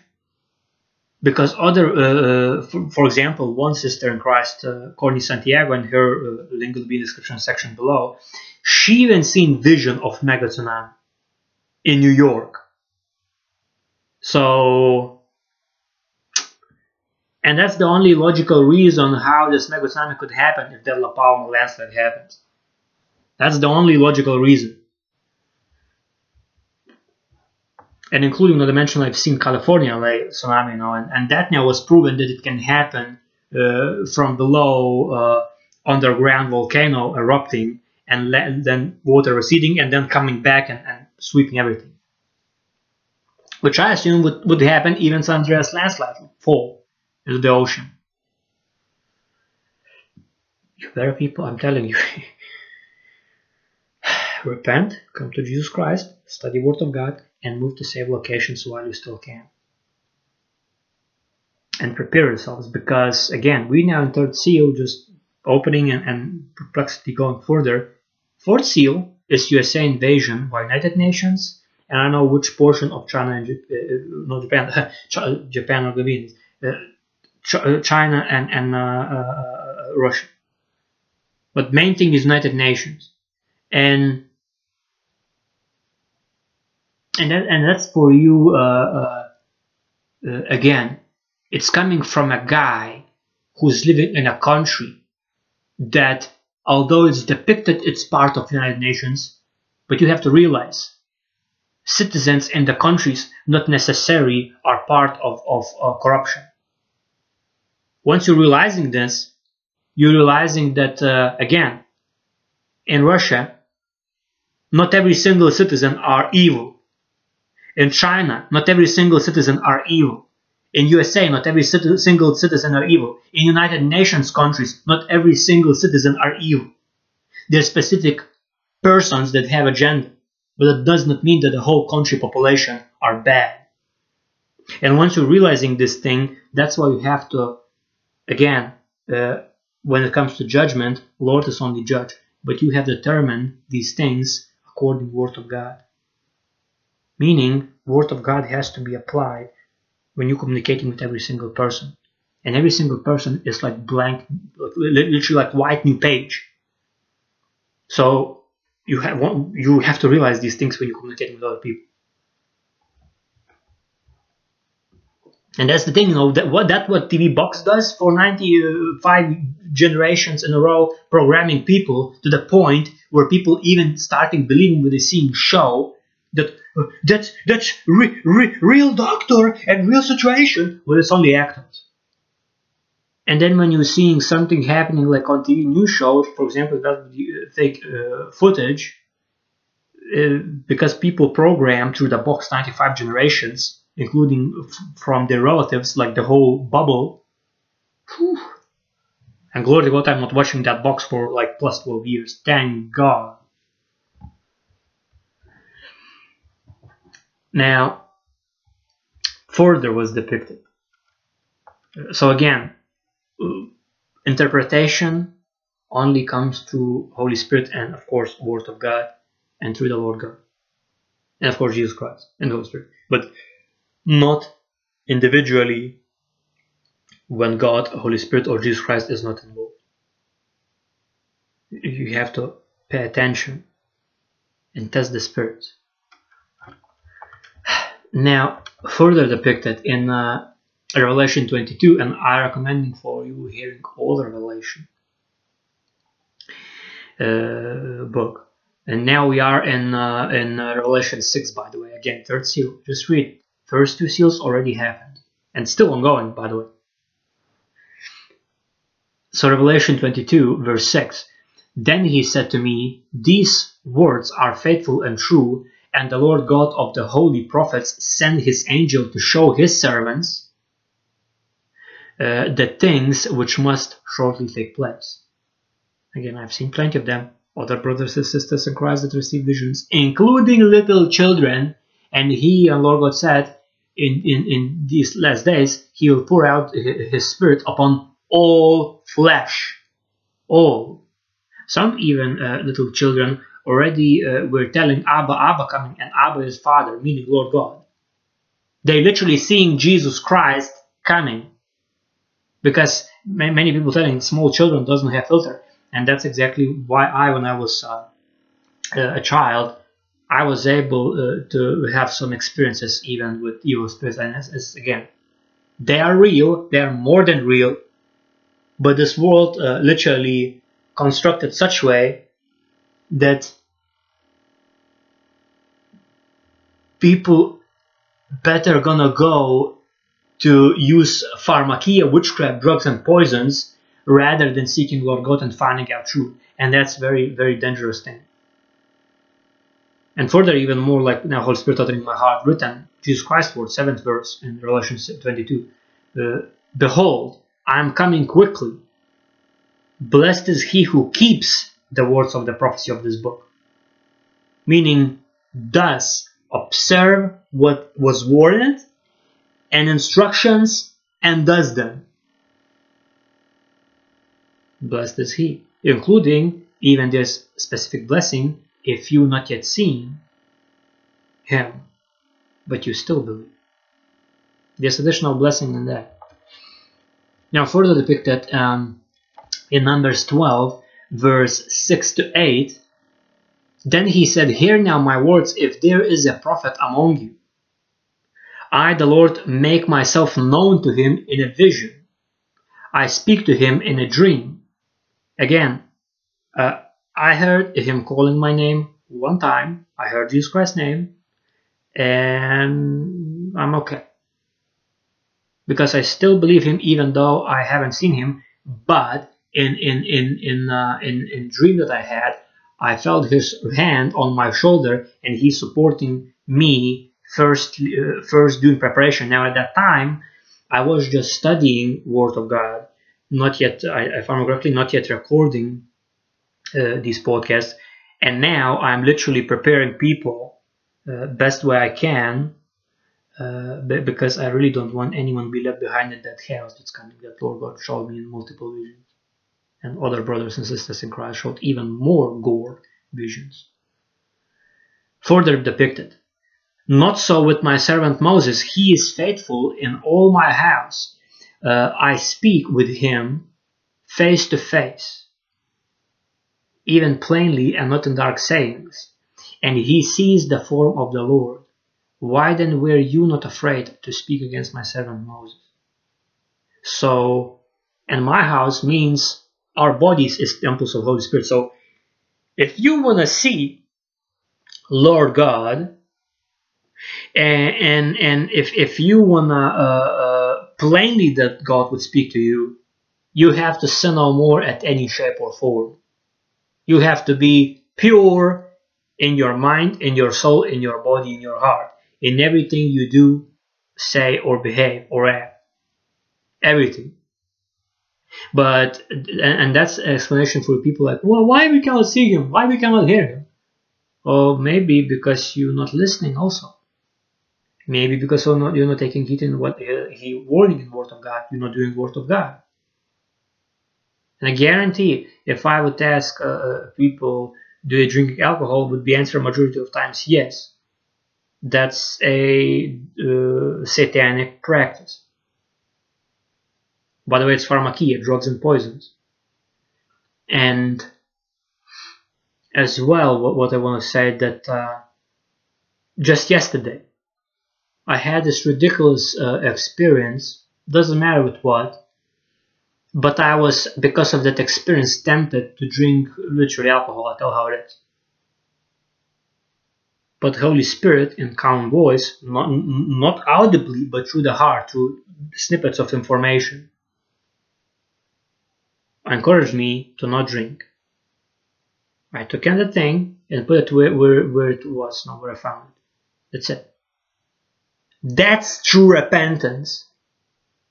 Because other, uh, uh, for, for, example, one sister in Christ, uh, Corny Santiago, in her uh, link will be in the description section below, she even seen vision of mega in New York. So and that's the only logical reason how this mega tsunami could happen if that La Palma landslide happens. That's the only logical reason. And including the dimension I've seen California like tsunami, you know, and, and that now was proven that it can happen uh, from below uh, underground volcano erupting and then water receding and then coming back and, and sweeping everything. Which I assume would, would happen even San Andreas landslide fall is the ocean. You better people, I'm telling you. (sighs) Repent, come to Jesus Christ, study Word of God, and move to safe locations while you still can. And prepare yourselves because again, we now in third seal just opening and, and perplexity going further. Fourth seal is USA invasion by United Nations, and I know which portion of China and uh, no Japan, (laughs) Japan or the uh, uh, China and, and uh, uh, Russia. But main thing is United Nations, and and that, and that's for you again. It's coming from a guy who's living in a country that, although it's depicted it's part of the United Nations, but you have to realize citizens in the countries not necessarily are part of, of corruption once you're realizing this, you're realizing that, uh, again, in Russia, not every single citizen are evil. In China, not every single citizen are evil. In USA, not every single citizen are evil. In United Nations countries, not every single citizen are evil. There are specific persons that have agenda, but that does not mean that the whole country population are bad. And once you're realizing this thing, that's why you have to Again, uh, when it comes to judgment, Lord is only judge, but you have determined these things according to the Word of God. Meaning, Word of God has to be applied when you're communicating with every single person. And every single person is like blank, literally like white new page. So you have you have to realize these things when you're communicating with other people. And that's the thing, you know, that what that what TV Box does for 95 generations in a row, programming people to the point where people even starting believing what they seeing show that that's that's re, re, real doctor and real situation, well, it's only actors. And then when you're seeing something happening like on TV news shows, for example, that fake uh, footage, uh, because people program through the Box 95 generations including from their relatives, like the whole bubble. Whew. And glory to God, I'm not watching that box for like plus 12 years. Thank God. Now, further was depicted. So again, uh, interpretation only comes through Holy Spirit and of course Word of God and through the Lord God. And of course Jesus Christ and Holy Spirit. But not individually when God, Holy Spirit, or Jesus Christ is not involved. You have to pay attention and test the spirits. Now, further depicted in uh, Revelation 22, and I recommend for you hearing all the Revelation uh, book. And now we are in uh, in uh, Revelation 6, by the way. Again, third seal. Just read. First two seals already happened and still ongoing, by the way. So, Revelation 22, verse 6 Then he said to me, These words are faithful and true, and the Lord God of the holy prophets sent his angel to show his servants uh, the things which must shortly take place. Again, I've seen plenty of them, other brothers and sisters in Christ that receive visions, including little children. And he and Lord God said, in, in, in these last days, he will pour out his spirit upon all flesh. All. Some even uh, little children already uh, were telling Abba, Abba coming, and Abba is Father, meaning Lord God. They literally seeing Jesus Christ coming. Because many people telling small children doesn't have filter. And that's exactly why I, when I was uh, a child, I was able uh, to have some experiences even with evil spirits. And it's, it's, again, they are real, they are more than real, but this world uh, literally constructed such way that people better gonna go to use pharmakia, witchcraft, drugs, and poisons rather than seeking Lord God and finding out truth. And that's very, very dangerous thing. And further, even more like now, Holy Spirit uttered in my heart, written, Jesus Christ word, seventh verse in Revelation 22. Uh, Behold, I am coming quickly. Blessed is he who keeps the words of the prophecy of this book. Meaning, does observe what was warned and instructions and does them. Blessed is he, including even this specific blessing if you not yet seen him, but you still believe. There's additional blessing in that. Now, further depicted um, in Numbers 12, verse 6 to 8. Then he said, Hear now my words, if there is a prophet among you. I, the Lord, make myself known to him in a vision. I speak to him in a dream. Again, uh, I heard him calling my name one time. I heard Jesus Christ's name, and I'm okay. Because I still believe him even though I haven't seen him, but in in in in uh, in, in dream that I had, I felt his hand on my shoulder, and he's supporting me first uh, first doing preparation. Now at that time, I was just studying Word of God, not yet. I, if I remember correctly, not yet recording uh, these podcasts, and now I'm literally preparing people uh, best way I can. Uh, because I really don't want anyone be left behind in that chaos that's coming that Lord God showed me in multiple visions and other brothers and sisters in Christ showed even more gore visions. Further depicted, not so with my servant Moses, he is faithful in all my house. Uh, I speak with him face to face, even plainly and not in dark sayings, and he sees the form of the Lord. Why then were you not afraid to speak against my servant Moses? So, and my house means our bodies is temples of Holy Spirit. So if you want to see Lord God, and and, and if if you want to uh, uh, plainly that God would speak to you, you have to sin no more at any shape or form. You have to be pure in your mind, in your soul, in your body, in your heart, in everything you do, say, or behave, or act. Everything. But and that's an explanation for people like, well, why we cannot see him? Why we cannot hear him? Or maybe because you're not listening also. Maybe because you're not, you're not taking heed in what he warning in Word of God. You're not doing Word of God. And I guarantee, if I would ask uh, uh people, do they drink alcohol, would be answer majority of times yes. That's a uh, satanic practice. By the way, it's pharmakia, drugs and poisons. And as well, what, what I want to say that uh, just yesterday, I had this ridiculous uh, experience. Doesn't matter with what, but I was because of that experience tempted to drink literally alcohol. I tell how it is. But Holy Spirit in calm voice, not, not audibly, but through the heart, through snippets of information, encouraged me to not drink. I took in the thing and put it where, where, where it was, not where I found it. That's it. That's true repentance.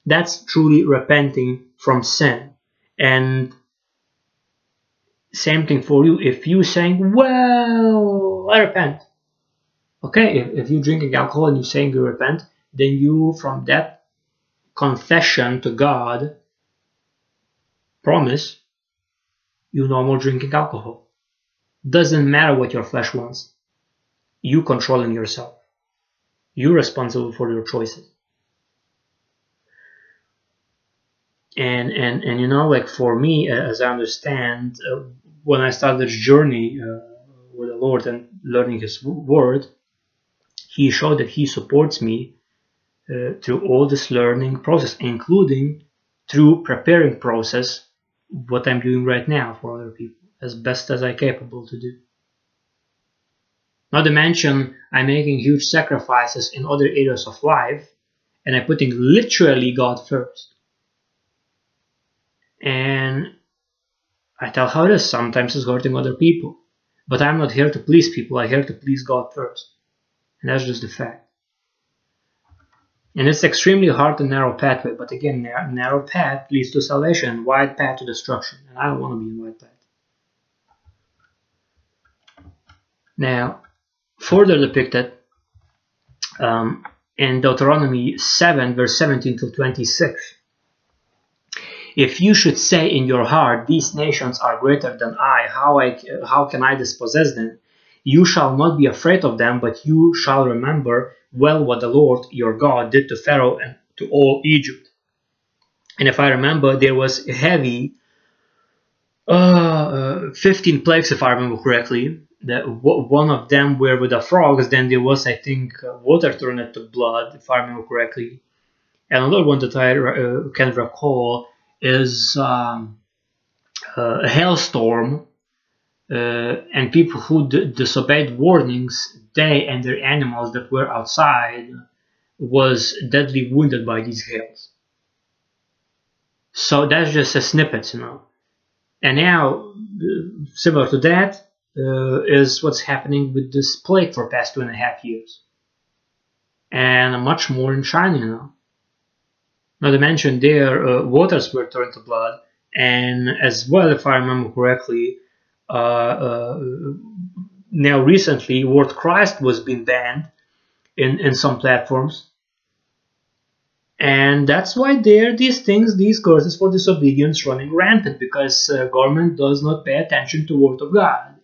That's truly repenting from sin. And same thing for you. If you saying, well, I repent. Okay, if, if you're drinking alcohol and you're saying you repent, then you, from that confession to God, promise you no more drinking alcohol. Doesn't matter what your flesh wants. You controlling yourself. You're responsible for your choices. And and and you know, like for me, uh, as I understand, uh, when I started this journey uh, with the Lord and learning His Word, He showed that He supports me uh, through all this learning process, including through preparing process what I'm doing right now for other people as best as I'm capable to do. Not to mention, I'm making huge sacrifices in other areas of life and I'm putting literally God first. And I tell how it is, sometimes it's hurting other people. But I'm not here to please people, I'm here to please God first. And that's just the fact. And it's extremely hard and narrow pathway, but again, narrow path leads to salvation, wide path to destruction, and I don't want to be in wide path. Now, further depicted um, in Deuteronomy 7, verse 17 to 26. If you should say in your heart, These nations are greater than I, how, I, how can I dispossess them? You shall not be afraid of them, but you shall remember well what the Lord your God did to Pharaoh and to all Egypt. And if I remember, there was a heavy uh, uh, 15 plagues, if I remember correctly. That one of them were with the frogs. Then there was, I think, uh, water turned into blood, if I remember correctly. And another one that I uh, can recall is um, uh, a hailstorm and people who disobeyed warnings, they and their animals that were outside was deadly wounded by these hails. So that's just a snippet, you know. And now, uh, similar to that, uh, is what's happening with this plague for past two and a half years. And much more in China, you know. Not to mention their uh, waters were turned to blood, and as well, if I remember correctly, uh, uh, now recently word Christ was being banned in, in some platforms. And that's why there are these things, these curses for disobedience running rampant because uh, government does not pay attention to word of God.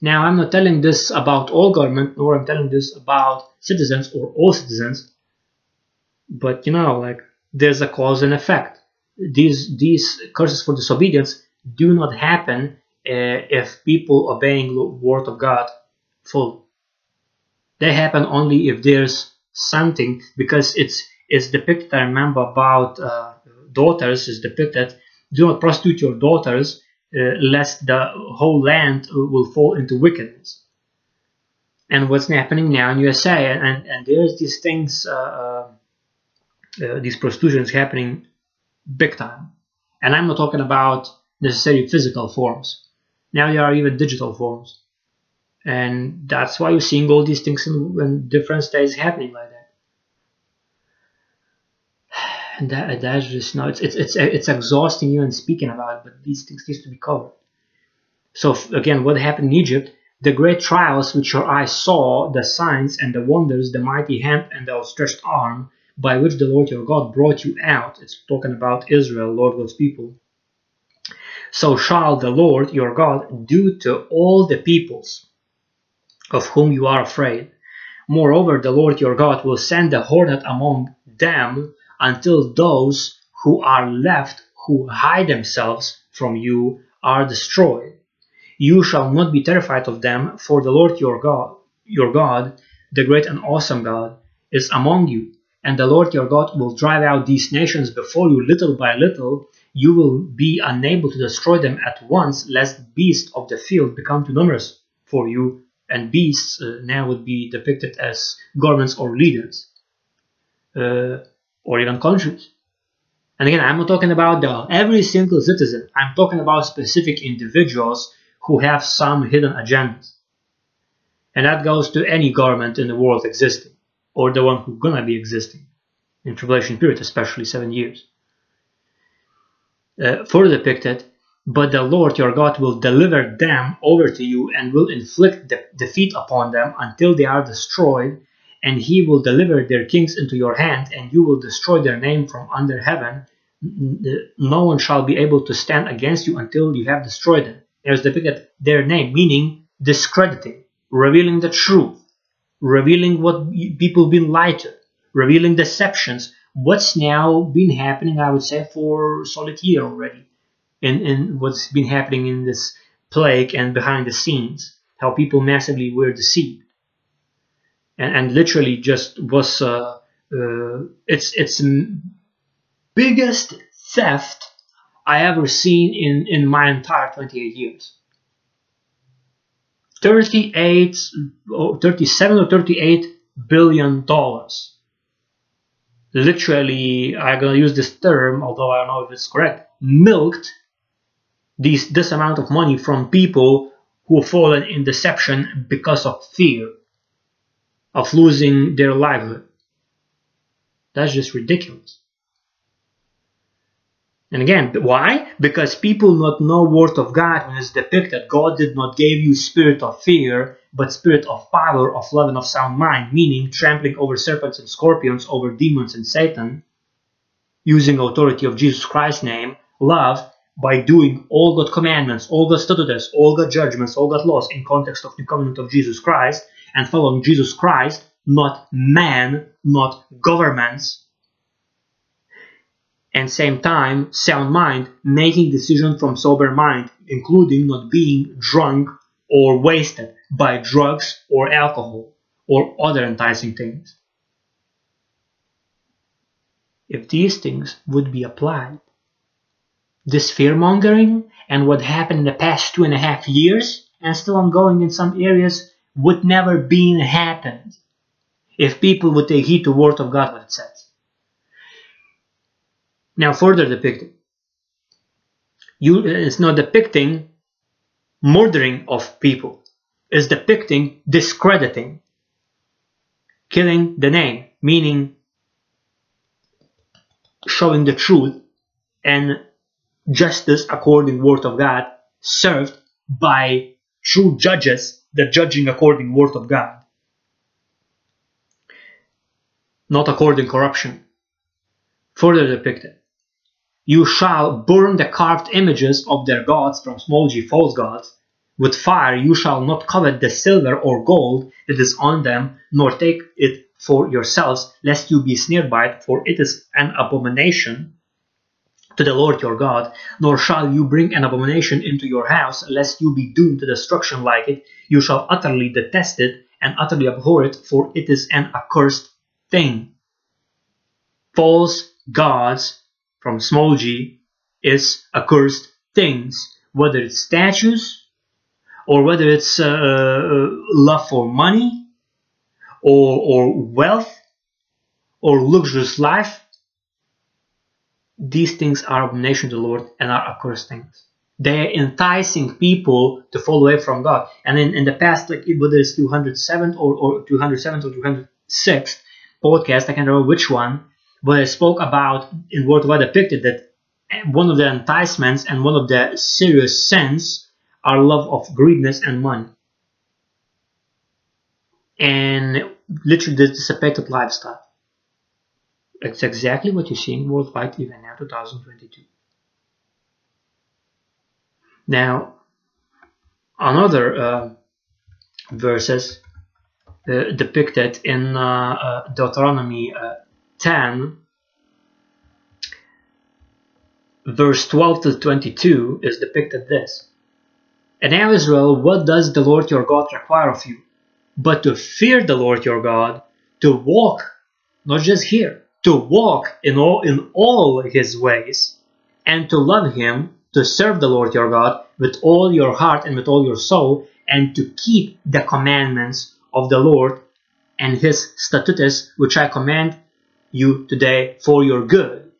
Now I'm not telling this about all government, nor I'm telling this about citizens or all citizens, but you know, like there's a cause and effect. These these curses for disobedience do not happen uh, if people obeying the word of God full. They happen only if there's something because it's it's depicted. I remember about uh, daughters is depicted. Do not prostitute your daughters, uh, lest the whole land will fall into wickedness. And what's happening now in USA, and and there's these things, uh, uh, uh, these prostitutions happening big time. And I'm not talking about necessarily physical forms. Now there are even digital forms. And that's why you're seeing all these things in, in different states happening like that. (sighs) And that, that's just no, it's, it's, it's, it's exhausting even speaking about it, but these things need to be covered. So again, what happened in Egypt, the great trials which your eyes saw, the signs and the wonders, the mighty hand and the outstretched arm, by which the Lord your God brought you out. It's talking about Israel, Lord God's people so shall the Lord your God do to all the peoples of whom you are afraid. Moreover, the Lord your God will send a hornet among them until those who are left, who hide themselves from you, are destroyed. You shall not be terrified of them, for the Lord your God, your God, the great and awesome God, is among you, and the Lord your God will drive out these nations before you little by little. You will be unable to destroy them at once, lest beasts of the field become too numerous for you, and beasts uh, now would be depicted as governments or leaders, uh, or even countries. And again, I'm not talking about the every single citizen. I'm talking about specific individuals who have some hidden agendas. And that goes to any government in the world existing, or the one who's gonna be existing in tribulation period, especially seven years. Uh, further depicted, but the Lord your God will deliver them over to you and will inflict de- defeat upon them until they are destroyed, and he will deliver their kings into your hand, and you will destroy their name from under heaven. No one shall be able to stand against you until you have destroyed them as depicted their name, meaning discrediting, revealing the truth, revealing what people been lied to, revealing deceptions. What's now been happening, I would say, for solid year already, and in what's been happening in this plague and behind the scenes, how people massively were deceived, and, and literally just was uh, uh, it's it's biggest theft I ever seen in, in my entire 28 years. 38, or 37 or 38 billion dollars. Literally, I'm gonna use this term, although I don't know if it's correct, milked these, this amount of money from people who have fallen in deception because of fear of losing their livelihood. That's just ridiculous. And again, why? Because people not know word of God when it's depicted. God did not give you spirit of fear, but spirit of power, of love, and of sound mind, meaning trampling over serpents and scorpions, over demons and Satan, using authority of Jesus Christ's name, love, by doing all God's commandments, all God's statutes, all God's judgments, all God's laws in context of the covenant of Jesus Christ, and following Jesus Christ, not man, not governments, and same time sound mind making decision from sober mind including not being drunk or wasted by drugs or alcohol or other enticing things. If these things would be applied this fear mongering and what happened in the past two and a half years and still ongoing in some areas would never been happened. If people would take heed to the word of god what it says. Now further depicted. You, it's not depicting murdering of people. is depicting discrediting, killing the name, meaning showing the truth and justice according word of God served by true judges that judging according word of God not according corruption further depicted you shall burn the carved images of their gods from small g false gods. With fire you shall not covet the silver or gold that is on them, nor take it for yourselves, lest you be snared by it, for it is an abomination to the Lord your God, nor shall you bring an abomination into your house, lest you be doomed to destruction like it. You shall utterly detest it and utterly abhor it, for it is an accursed thing. False gods from small g is accursed things, whether it's statues or whether it's uh, uh, love for money or, or wealth or luxurious life. These things are abomination to the Lord and are accursed things. They are enticing people to fall away from God. And in, in the past, like whether it's 207 or, or 207 or 206 podcast, I can't remember which one, but I spoke about in of God depicted that one of the enticements and one of the serious sins are love of greediness and money. And literally the dissipated lifestyle. It's exactly what you're seeing worldwide even now 2022. Now, another uh, verses uh, depicted in uh, uh Deuteronomy uh, 10 verse 12 to 22 is depicted this. And now, Israel, what does the Lord your God require of you? But to fear the Lord your God, to walk, not just here, to walk in all, in all his ways, and to love him, to serve the Lord your God with all your heart and with all your soul, and to keep the commandments of the Lord and his statutes, which I command you today for your good.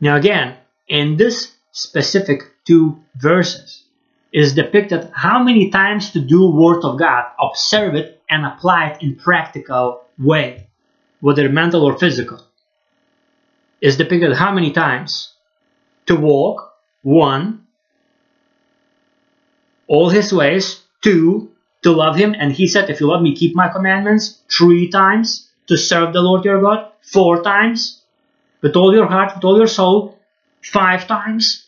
Now, again, in this specific two verses, is depicted how many times to do word of God, observe it and apply it in practical way, whether mental or physical. Is depicted how many times to walk, one, all his ways, two, to love him, and he said, If you love me, keep my commandments, three times, to serve the Lord your God, four times, with all your heart, with all your soul, five times,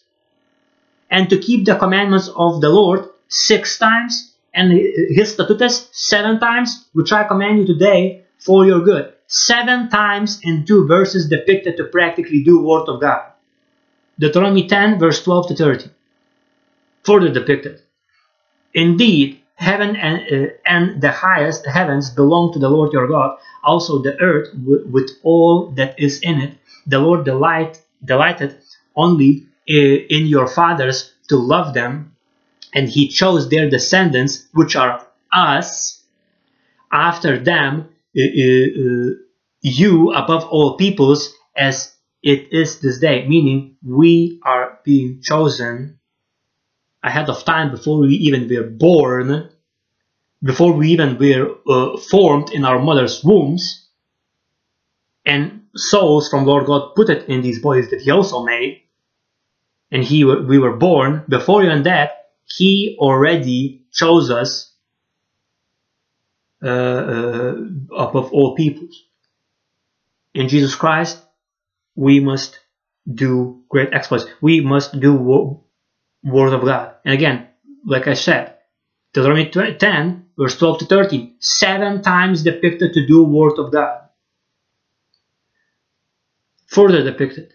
and to keep the commandments of the Lord six times, and his statutes seven times, which I command you today for your good. Seven times in two verses depicted to practically do word of God. Deuteronomy 10, verse 12 to 30. Further depicted. Indeed, heaven and, uh, and the highest heavens belong to the Lord your God, also the earth with all that is in it. The Lord delight, delighted only in your fathers to love them, and he chose their descendants, which are us, after them, uh, uh, you above all peoples, as it is this day, meaning we are being chosen ahead of time before we even were born, before we even were uh, formed in our mother's wombs, and souls from Lord God put it in these bodies that He also made, and he we were born. Before even that he already chose us uh, uh, above all peoples. In jesus christ we must do great exploits. We must do word of god and again like i said deuteronomy 10 verse 12 to 13 seven times depicted to do word of god further depicted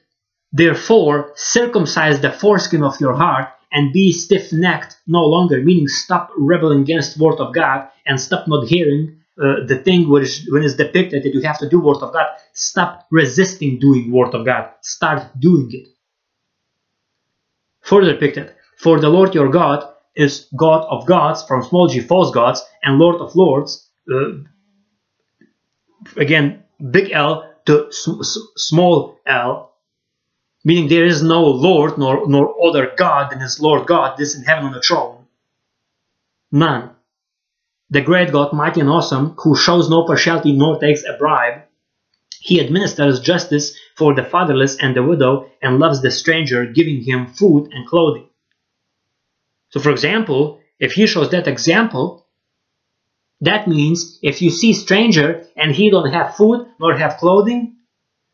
Therefore, circumcise the foreskin of your heart and be stiff necked no longer, meaning stop rebelling against word of God and stop not hearing uh, the thing which when it's depicted that you have to do word of God. Stop resisting doing word of God. Start doing it. Further depicted, for the Lord your God is God of gods, from small g false gods, and Lord of lords. Uh, again, big L to small l meaning there is no Lord nor, nor other God than his Lord God, this in heaven on the throne. None. The great God, mighty and awesome, who shows no partiality nor takes a bribe, he administers justice for the fatherless and the widow and loves the stranger, giving him food and clothing. So, for example, if he shows that example, that means if you see stranger and he don't have food nor have clothing,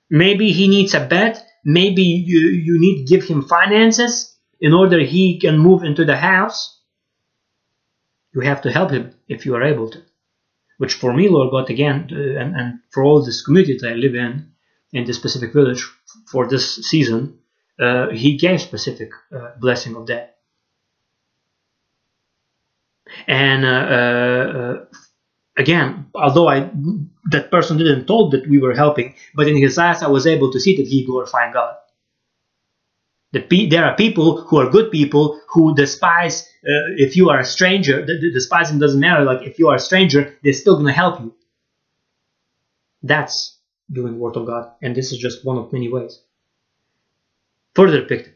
maybe he needs a bed maybe you, you need to give him finances in order he can move into the house you have to help him if you are able to. Which for me lord god again uh, and, and for all this community that i live in in this specific village for this season uh, he gave specific uh, blessing of that and uh, uh, uh, again, although I that person didn't told that we were helping, but in his eyes I was able to see that he glorified God. The, there are people who are good people who despise uh, if you are a stranger. Despising doesn't matter. Like if you are a stranger, they're still gonna help you. That's doing word of God, and this is just one of many ways. Further depicted.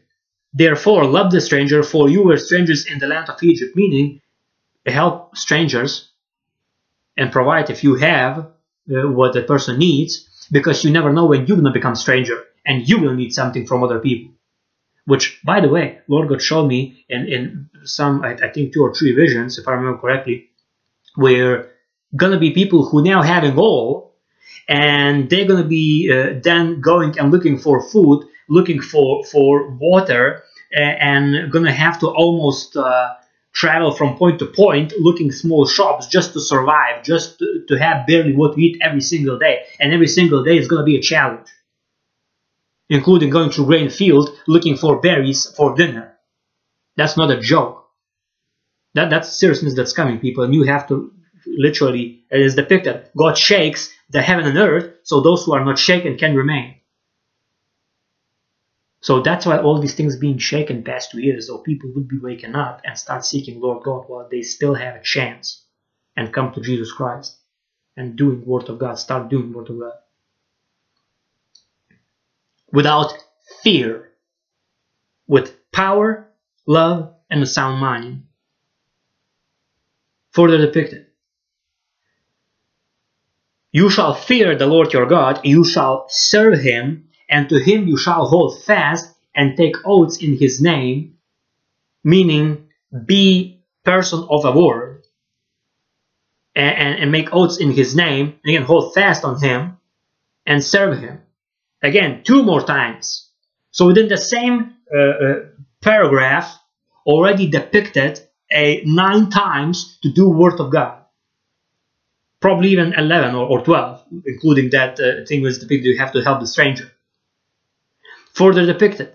Therefore, love the stranger, for you were strangers in the land of Egypt, meaning help strangers and provide if you have uh, what the person needs because you never know when you're going to become stranger and you will need something from other people. Which by the way lord god showed me in, in some I, I think two or three visions if i remember correctly where gonna be people who now having all and they're gonna be uh, then going and looking for food looking for for water and gonna have to almost uh, travel from point to point looking small shops just to survive, just to, to have barely what to eat every single day. And every single day is going to be a challenge. including going to grain field looking for berries for dinner. That's not a joke. That, that's seriousness that's coming, people, and you have to literally, it is depicted, God shakes the heaven and earth, so those who are not shaken can remain. So that's why all these things being shaken past two years, so people would be waking up and start seeking Lord God while they still have a chance and come to Jesus Christ and doing Word of God, start doing Word of God. Without fear, with power, love, and a sound mind. Further depicted. You shall fear the Lord your God, you shall serve him, and to him you shall hold fast and take oaths in his name, meaning be person of a word, and, and, and make oaths in his name, and again hold fast on him and serve him. Again, two more times. So within the same uh, uh, paragraph, already depicted a nine times to do word of God. Probably even 11 or, or 12, including that uh, thing was depicted you have to help the stranger. Further depicted,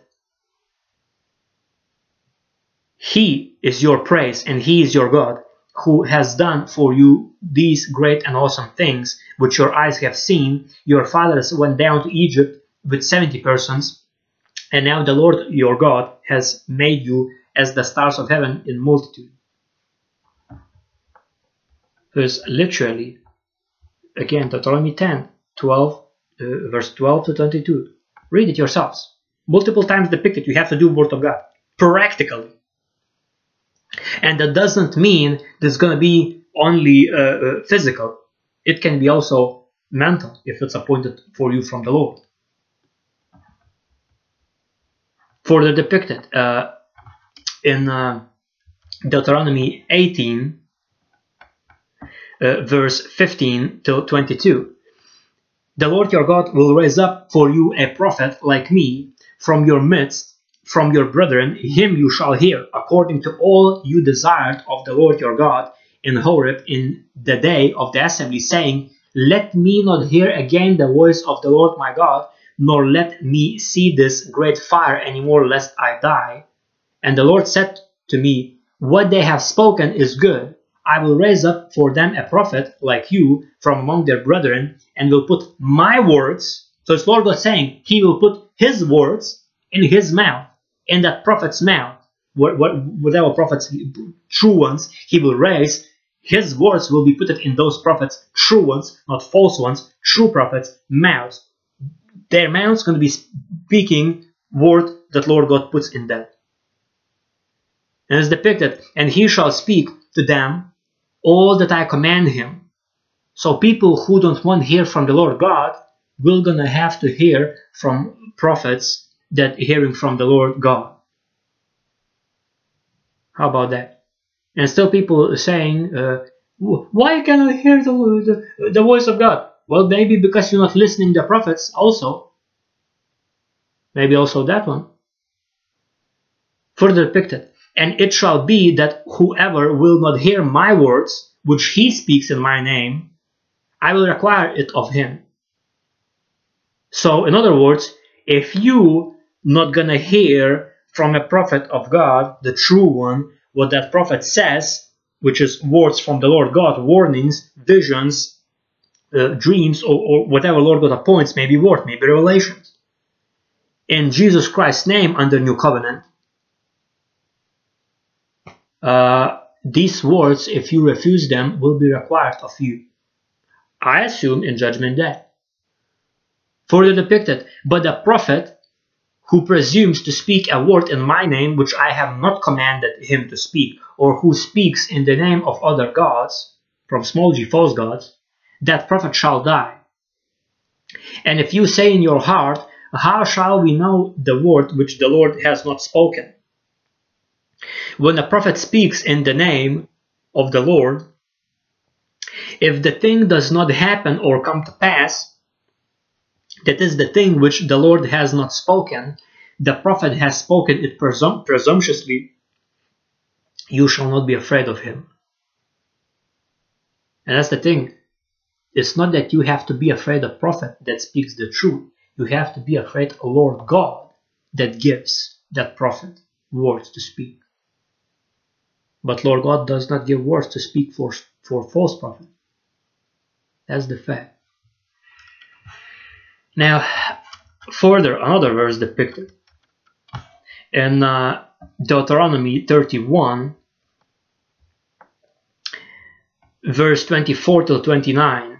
He is your praise and He is your God who has done for you these great and awesome things which your eyes have seen. Your fathers went down to Egypt with 70 persons, and now the Lord your God has made you as the stars of heaven in multitude. Because literally, again, Deuteronomy 10, 12, uh, verse 12 to 22. Read it yourselves. Multiple times depicted, you have to do Word of God. Practically. And that doesn't mean there's going to be only uh, uh, physical. It can be also mental if it's appointed for you from the Lord. For the depicted, uh, in uh, Deuteronomy 18, uh, verse 15 to 22. The Lord your God will raise up for you a prophet like me from your midst, from your brethren, him you shall hear, according to all you desired of the Lord your God in Horeb in the day of the assembly, saying, Let me not hear again the voice of the Lord my God, nor let me see this great fire any more, lest I die. And the Lord said to me, What they have spoken is good. I will raise up for them a prophet like you from among their brethren, and will put my words. So it's Lord God saying, He will put His words in His mouth, in that prophet's mouth. What, what, whatever prophets, true ones, He will raise, His words will be put in those prophets, true ones, not false ones, true prophets' mouths. Their mouths going to be speaking word that Lord God puts in them and it's depicted, and he shall speak to them all that I command him. So people who don't want to hear from the Lord God will gonna have to hear from prophets that hearing from the Lord God. How about that? And still people saying, uh, why can I hear the, the, the voice of God? Well, maybe because you're not listening the prophets also. Maybe also that one. Further depicted, and it shall be that whoever will not hear my words, which he speaks in my name, I will require it of him. So, in other words, if you not gonna hear from a prophet of God, the true one, what that prophet says, which is words from the Lord God, warnings, visions, uh, dreams, or, or whatever Lord God appoints, maybe word, maybe revelations. In Jesus Christ's name under new covenant, uh, these words, if you refuse them, will be required of you. I assume in judgment day. Further depicted, but the prophet who presumes to speak a word in my name which I have not commanded him to speak, or who speaks in the name of other gods, from small g false gods, that prophet shall die. And if you say in your heart, How shall we know the word which the Lord has not spoken? When a prophet speaks in the name of the Lord, if the thing does not happen or come to pass, that is the thing which the Lord has not spoken, the prophet has spoken it presum- presumptuously, you shall not be afraid of him. And that's the thing. It's not that you have to be afraid of prophet that speaks the truth. you have to be afraid of Lord God that gives that prophet words to speak. But Lord God does not give words to speak for, for false prophet. That's the fact. Now, further, another verse depicted. In uh, Deuteronomy 31, verse 24 to 29.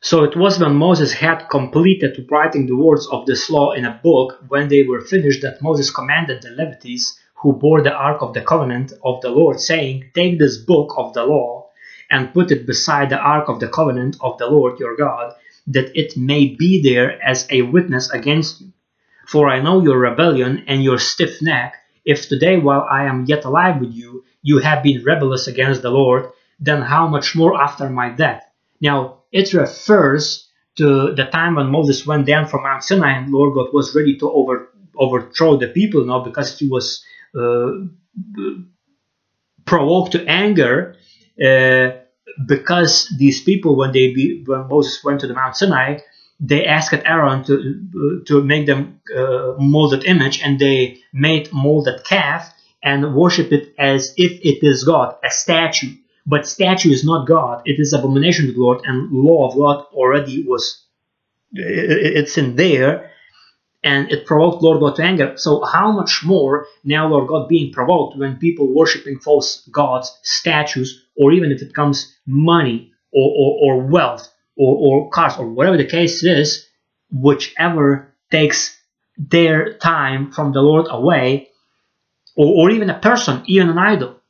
So it was when Moses had completed writing the words of this law in a book, when they were finished, that Moses commanded the Levites who bore the ark of the covenant of the Lord, saying, Take this book of the law and put it beside the ark of the covenant of the Lord your God, that it may be there as a witness against you. For I know your rebellion and your stiff neck. If today, while I am yet alive with you, you have been rebellious against the Lord, then how much more after my death? Now, it refers to the time when Moses went down from Mount Sinai and Lord God was ready to over, overthrow the people now because he was uh, provoked to anger uh, because these people, when they be, when Moses went to the Mount Sinai, they asked Aaron to to make them uh, molded image, and they made molded calf and worship it as if it is God, a statue. But statue is not God; it is abomination to the Lord, and law of God already was it's in there, and it provoked Lord God to anger. So how much more now Lord God being provoked when people worshiping false gods, statues, or even if it comes money or, or, or wealth or, or cars or whatever the case is, whichever takes their time from the Lord away, or, or even a person, even an idol.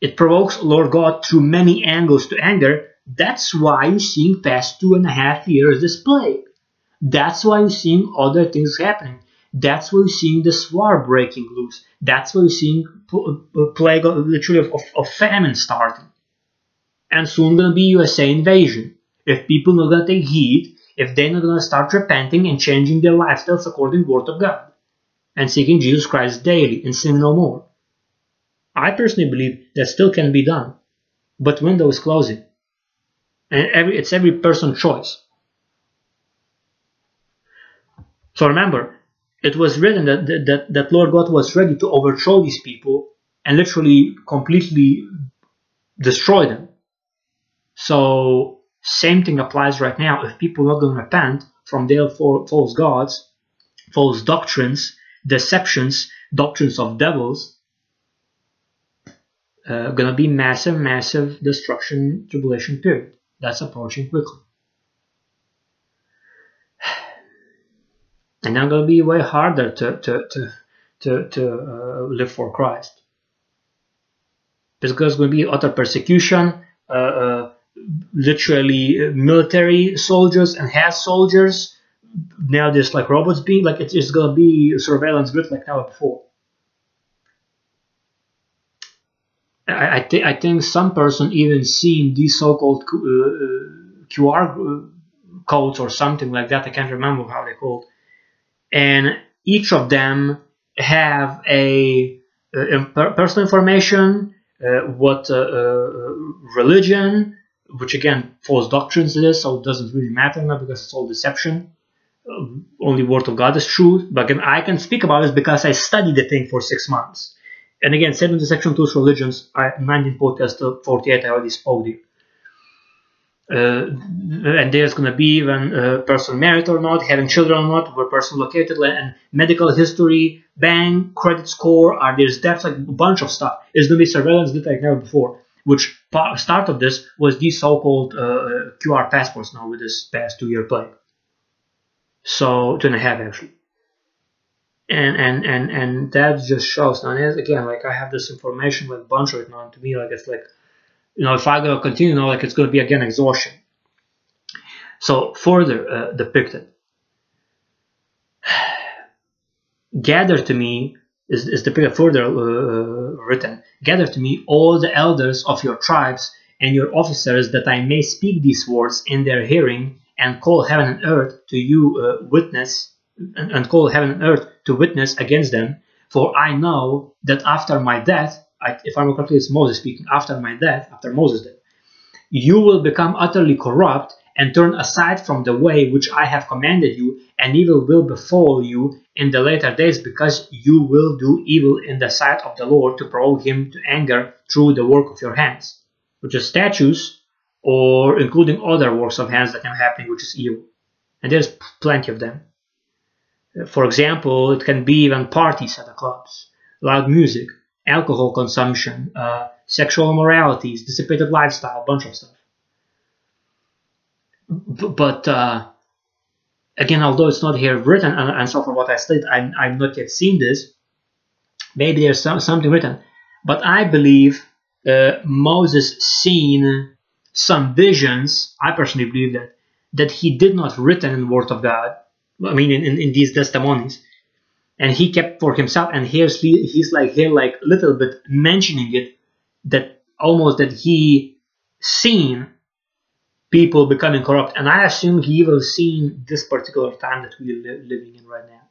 It provokes Lord God through many angles to anger. That's why you're seeing past two and a half years this plague. That's why you're seeing other things happening. That's why you're seeing this war breaking loose. That's why you're seeing a uh, uh, plague, literally, of, of famine starting. And soon gonna be USA invasion. If people are not gonna take heed, if they're not gonna start repenting and changing their lifestyles according to the Word of God, and seeking Jesus Christ daily and sin no more. I personally believe that still can be done, but window is closing, and every, it's every person's choice. So remember, it was written that, that, that Lord God was ready to overthrow these people and literally completely destroy them. So same thing applies right now. If people are not going to repent from their false gods, false doctrines, deceptions, doctrines of devils, uh, gonna be massive, massive destruction, tribulation period. That's approaching quickly. And now going to be way harder to to to to, to uh, live for Christ. Because there's going to be utter persecution, uh, uh, literally military soldiers and half soldiers. Now there's like robots being like it's, it's going to be surveillance grid like never before. I, I, th- I think some person even seen these so-called QR uh, uh, codes or something like that. I can't remember how they called and each of them have a, personal information, uh, what uh, uh, religion, which again false doctrines it is, so it doesn't really matter now because it's all deception. Uh, only word of God is true. But again, I can speak about this because I studied the thing for six months. And again, seven deception tools religions. I 19 podcast 48. I already spoke there. Uh, and there's going to be when a person married or not, having children or not, where person located, and medical history, bank, credit score, are there's debts, like a bunch of stuff. It's going to be surveillance data like never before. Which start of this was these so-called uh, QR passports now with this past two-year plague. So two and a half actually. And and and and that just shows now. And again, like I have this information with a bunch of it now, and to me, like it's like you know, if I go continue, you know, like it's going to be again exhaustion. So further uh, depicted, (sighs) gather to me is, is depicted further uh, uh, written. Gather to me all the elders of your tribes and your officers, that I may speak these words in their hearing, and call heaven and earth to you uh, witness, and, and call heaven and earth to witness against them. For I know that after my death I, if I'm correctly, it's Moses speaking, after my death, after Moses' death, you will become utterly corrupt and turn aside from the way which I have commanded you, and evil will befall you in the later days, because you will do evil in the sight of the Lord to provoke him to anger through the work of your hands, which is statues, or including other works of hands that can happen, which is evil. And there's plenty of them. For example, it can be even parties at the clubs, loud music, alcohol consumption, uh, sexual immoralities, dissipated lifestyle, a bunch of stuff. B- but uh, again, although it's not here written, and, and so from what I studied, I, I've not yet seen this. Maybe there's some, something written, but I believe uh, Moses seen some visions. I personally believe that that he did not written in the Word of God. I mean, in, in, in these testimonies, and he kept for himself and here's he's like here like little bit mentioning it that almost that he seen people becoming corrupt. And i assume he will seen this particular time that we're li- living in right now.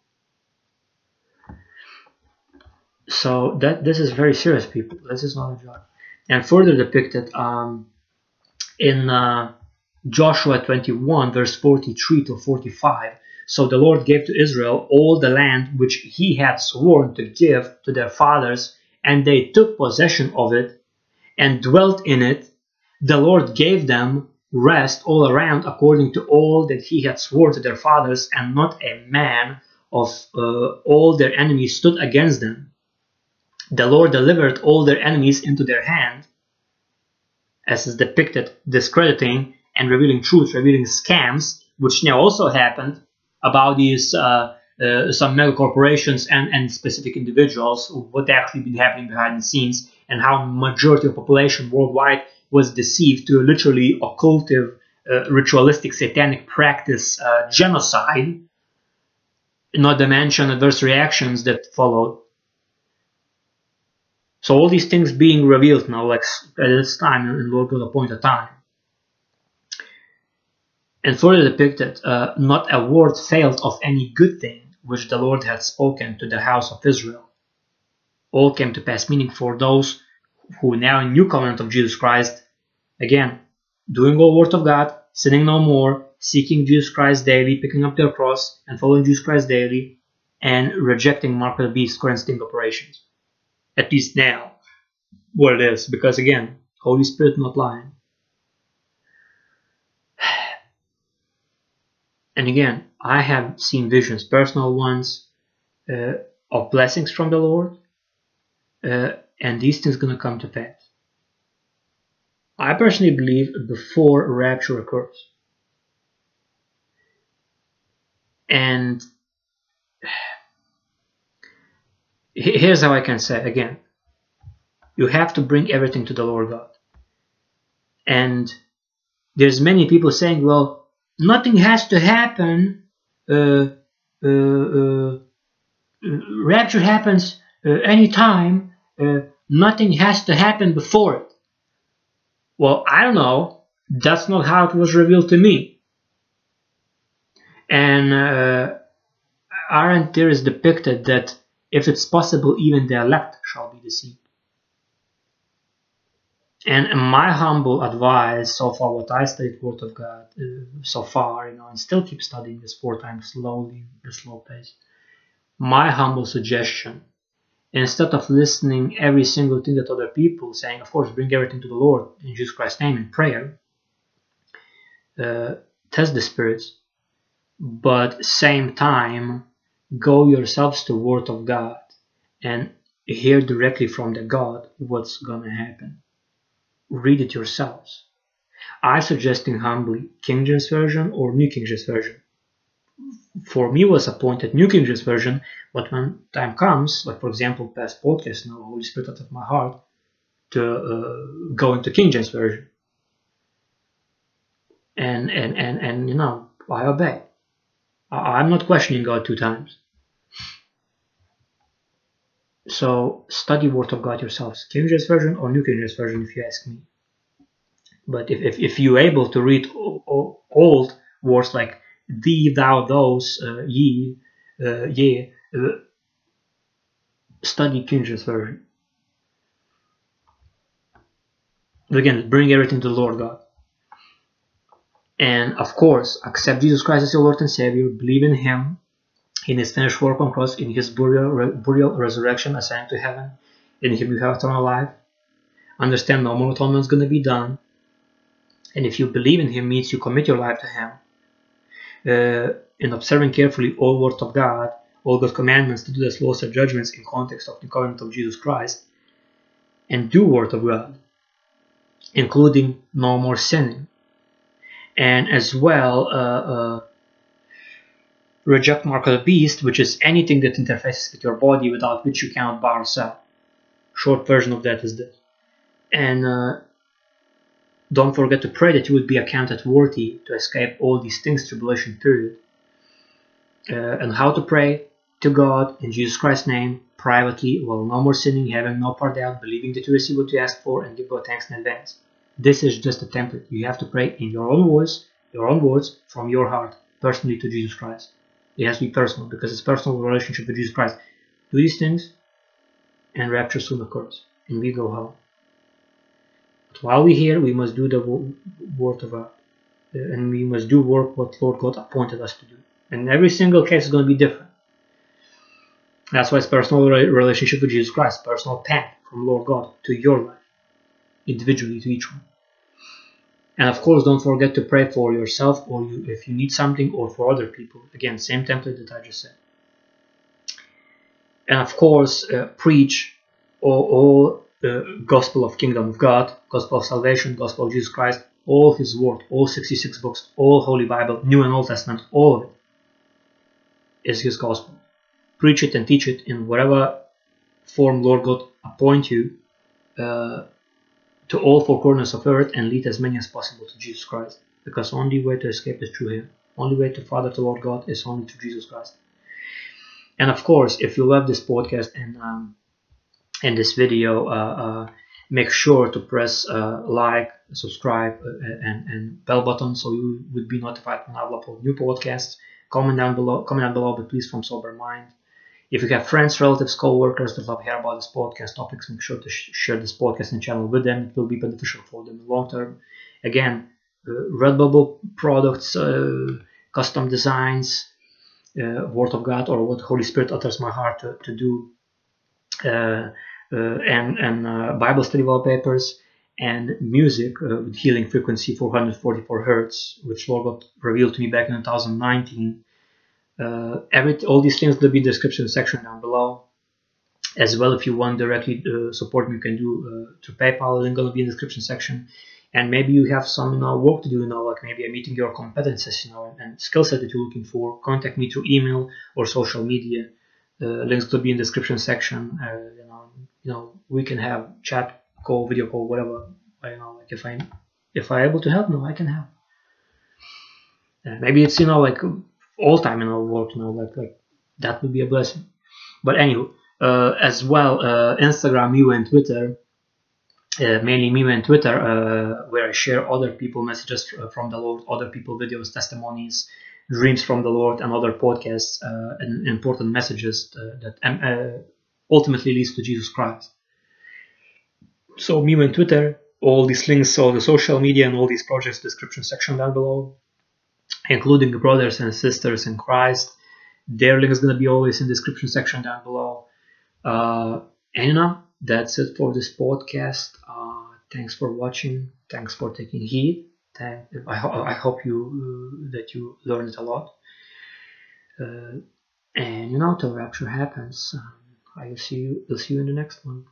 So that this is very serious people. This is not a joke. And further depicted um, in uh, joshua 21 verse 43 to 45 so the Lord gave to Israel all the land which he had sworn to give to their fathers, and they took possession of it and dwelt in it. The Lord gave them rest all around according to all that he had sworn to their fathers, and not a man of uh, all their enemies stood against them. The Lord delivered all their enemies into their hand, as is depicted, discrediting and revealing truth, revealing scams, which now also happened about these uh, uh, some mega corporations and, and specific individuals, what actually been happening behind the scenes, and how majority of population worldwide was deceived to literally occultive, uh, ritualistic, satanic practice genocide, not to mention adverse reactions that followed. So all these things being revealed now, like at this time, in Lord God appointed time and further depicted, uh, not a word failed of any good thing which the Lord had spoken to the house of Israel. All came to pass, meaning for those who now in new covenant of Jesus Christ, again, doing all word of God, sinning no more, seeking Jesus Christ daily, picking up their cross and following Jesus Christ daily, and rejecting mark of the beast current sting operations. At least now, what it is, because again, Holy Spirit not lying. And again, I have seen visions, personal ones, uh, of blessings from the Lord, uh, and these things going to come to pass. I personally believe before rapture occurs. And here's how I can say again you have to bring everything to the Lord God. And there's many people saying, well, nothing has to happen. Uh, uh, uh, rapture happens uh, anytime. Uh, nothing has to happen before it. Well, I don't know. That's not how it was revealed to me. And aren't there is depicted that if it's possible, even the elect shall be deceived. And my humble advice so far, what I studied Word of God uh, so far, you know, and still keep studying this four times slowly, the slow pace. My humble suggestion, instead of listening every single thing that other people saying, of course, bring everything to the Lord in Jesus Christ's name in prayer, uh, test the spirits, but same time, go yourselves to Word of God and hear directly from the God what's gonna happen read it yourselves. I suggesting humbly King James Version or New King James Version. For me was appointed New King James Version, but when time comes, like for example past podcast now, Holy Spirit out of my heart, to uh, go into King James Version. And, and, and, and you know, I obey. I, I'm not questioning God two times. So study Word of God yourselves, King James Version or New King James Version if you ask me. But if, if, if you're able to read old words like thee, thou, those, uh, ye, uh, ye, uh, study King James Version. Again, bring everything to the Lord God. And of course, accept Jesus Christ as your Lord and Savior, believe in Him, in His finished work on cross, in His burial, burial resurrection, ascending to heaven. In Him you have eternal life. Understand no more atonement is going to be done. And if you believe in Him, means you commit your life to Him. Uh, in observing carefully all words of God, all God's commandments to do as laws and judgments in context of the covenant of Jesus Christ, and do word of God, including no more sinning, and as well uh, uh, reject mark of the beast, which is anything that interfaces with your body without which you cannot bar yourself. Short version of that is this, and uh, don't forget to pray that you would be accounted worthy to escape all these things, tribulation period. Uh, and how to pray to God in Jesus Christ's name, privately, while no more sinning, having no part out, believing that you receive what you ask for, and give God thanks in advance. This is just a template. You have to pray in your own voice, your own words, from your heart, personally to Jesus Christ. It has to be personal because it's personal relationship with Jesus Christ. Do these things, and rapture soon occurs, and we go home. But while we're here, we must do the word of God, uh, and we must do work what Lord God appointed us to do. And every single case is going to be different. That's why it's personal relationship with Jesus Christ, personal path from Lord God to your life, individually to each one. And of course, don't forget to pray for yourself or you, if you need something or for other people. Again, same template that I just said. And of course, uh, preach all, all uh, gospel of kingdom of God, gospel of salvation, gospel of Jesus Christ, all His word, all 66 books, all Holy Bible, New and Old Testament, all of it is His gospel preach it and teach it in whatever form Lord God appoint you uh, to all four corners of earth and lead as many as possible to Jesus Christ. Because only way to escape is through Him. Only way to Father to Lord God is only through Jesus Christ. And of course, if you love this podcast and um, and this video, uh, uh, make sure to press uh, like, subscribe, uh, and, and bell button so you would be notified when I upload new podcasts. Comment down below, comment down below, but please from sober mind. If you have friends, relatives, co-workers that love hear about this podcast topics, make sure to sh share this podcast and channel with them. It will be beneficial for them in the long term. Again, uh, Redbubble products, uh, custom designs, uh, Word of God, or what Holy Spirit utters my heart to, to do, uh, uh, and and uh, Bible study wallpapers and music with healing frequency 444 hertz, which Lord God revealed to me back in 2019 uh, every all these things will be in the description section down below. As well if you want directly uh, support you can do uh, through paypal link gonna be in the description section. And maybe you have some you know work to do you know like maybe i'm meeting your competences you know and skill set that you're looking for. Contact me through email or social media. Uh, links will be in the description section. Uh, you know you know we can have chat call video call whatever I you know like if i'm if i'm able to help no i can help. Uh, maybe it's you know like all time in our work know like like that would be a blessing. But anyway uh, as well uh, instagram you and twitter uh, mainly me and twitter uh, where i share other people messages from the lord other people videos testimonies dreams from the lord and other podcasts uh, and important messages uh, that um, ultimately leads to jesus christ. So me and twitter all these links all the social media and all these projects description section down below including brothers and sisters in Christ. Their link is going to be always in the description section down below. Uh, know, that's it for this podcast. Uh, thanks for watching. Thanks for taking heed. I, ho- I hope you uh, that you learned a lot. Uh, and you know, till rapture happens, um, I will see you. Will see you in the next one.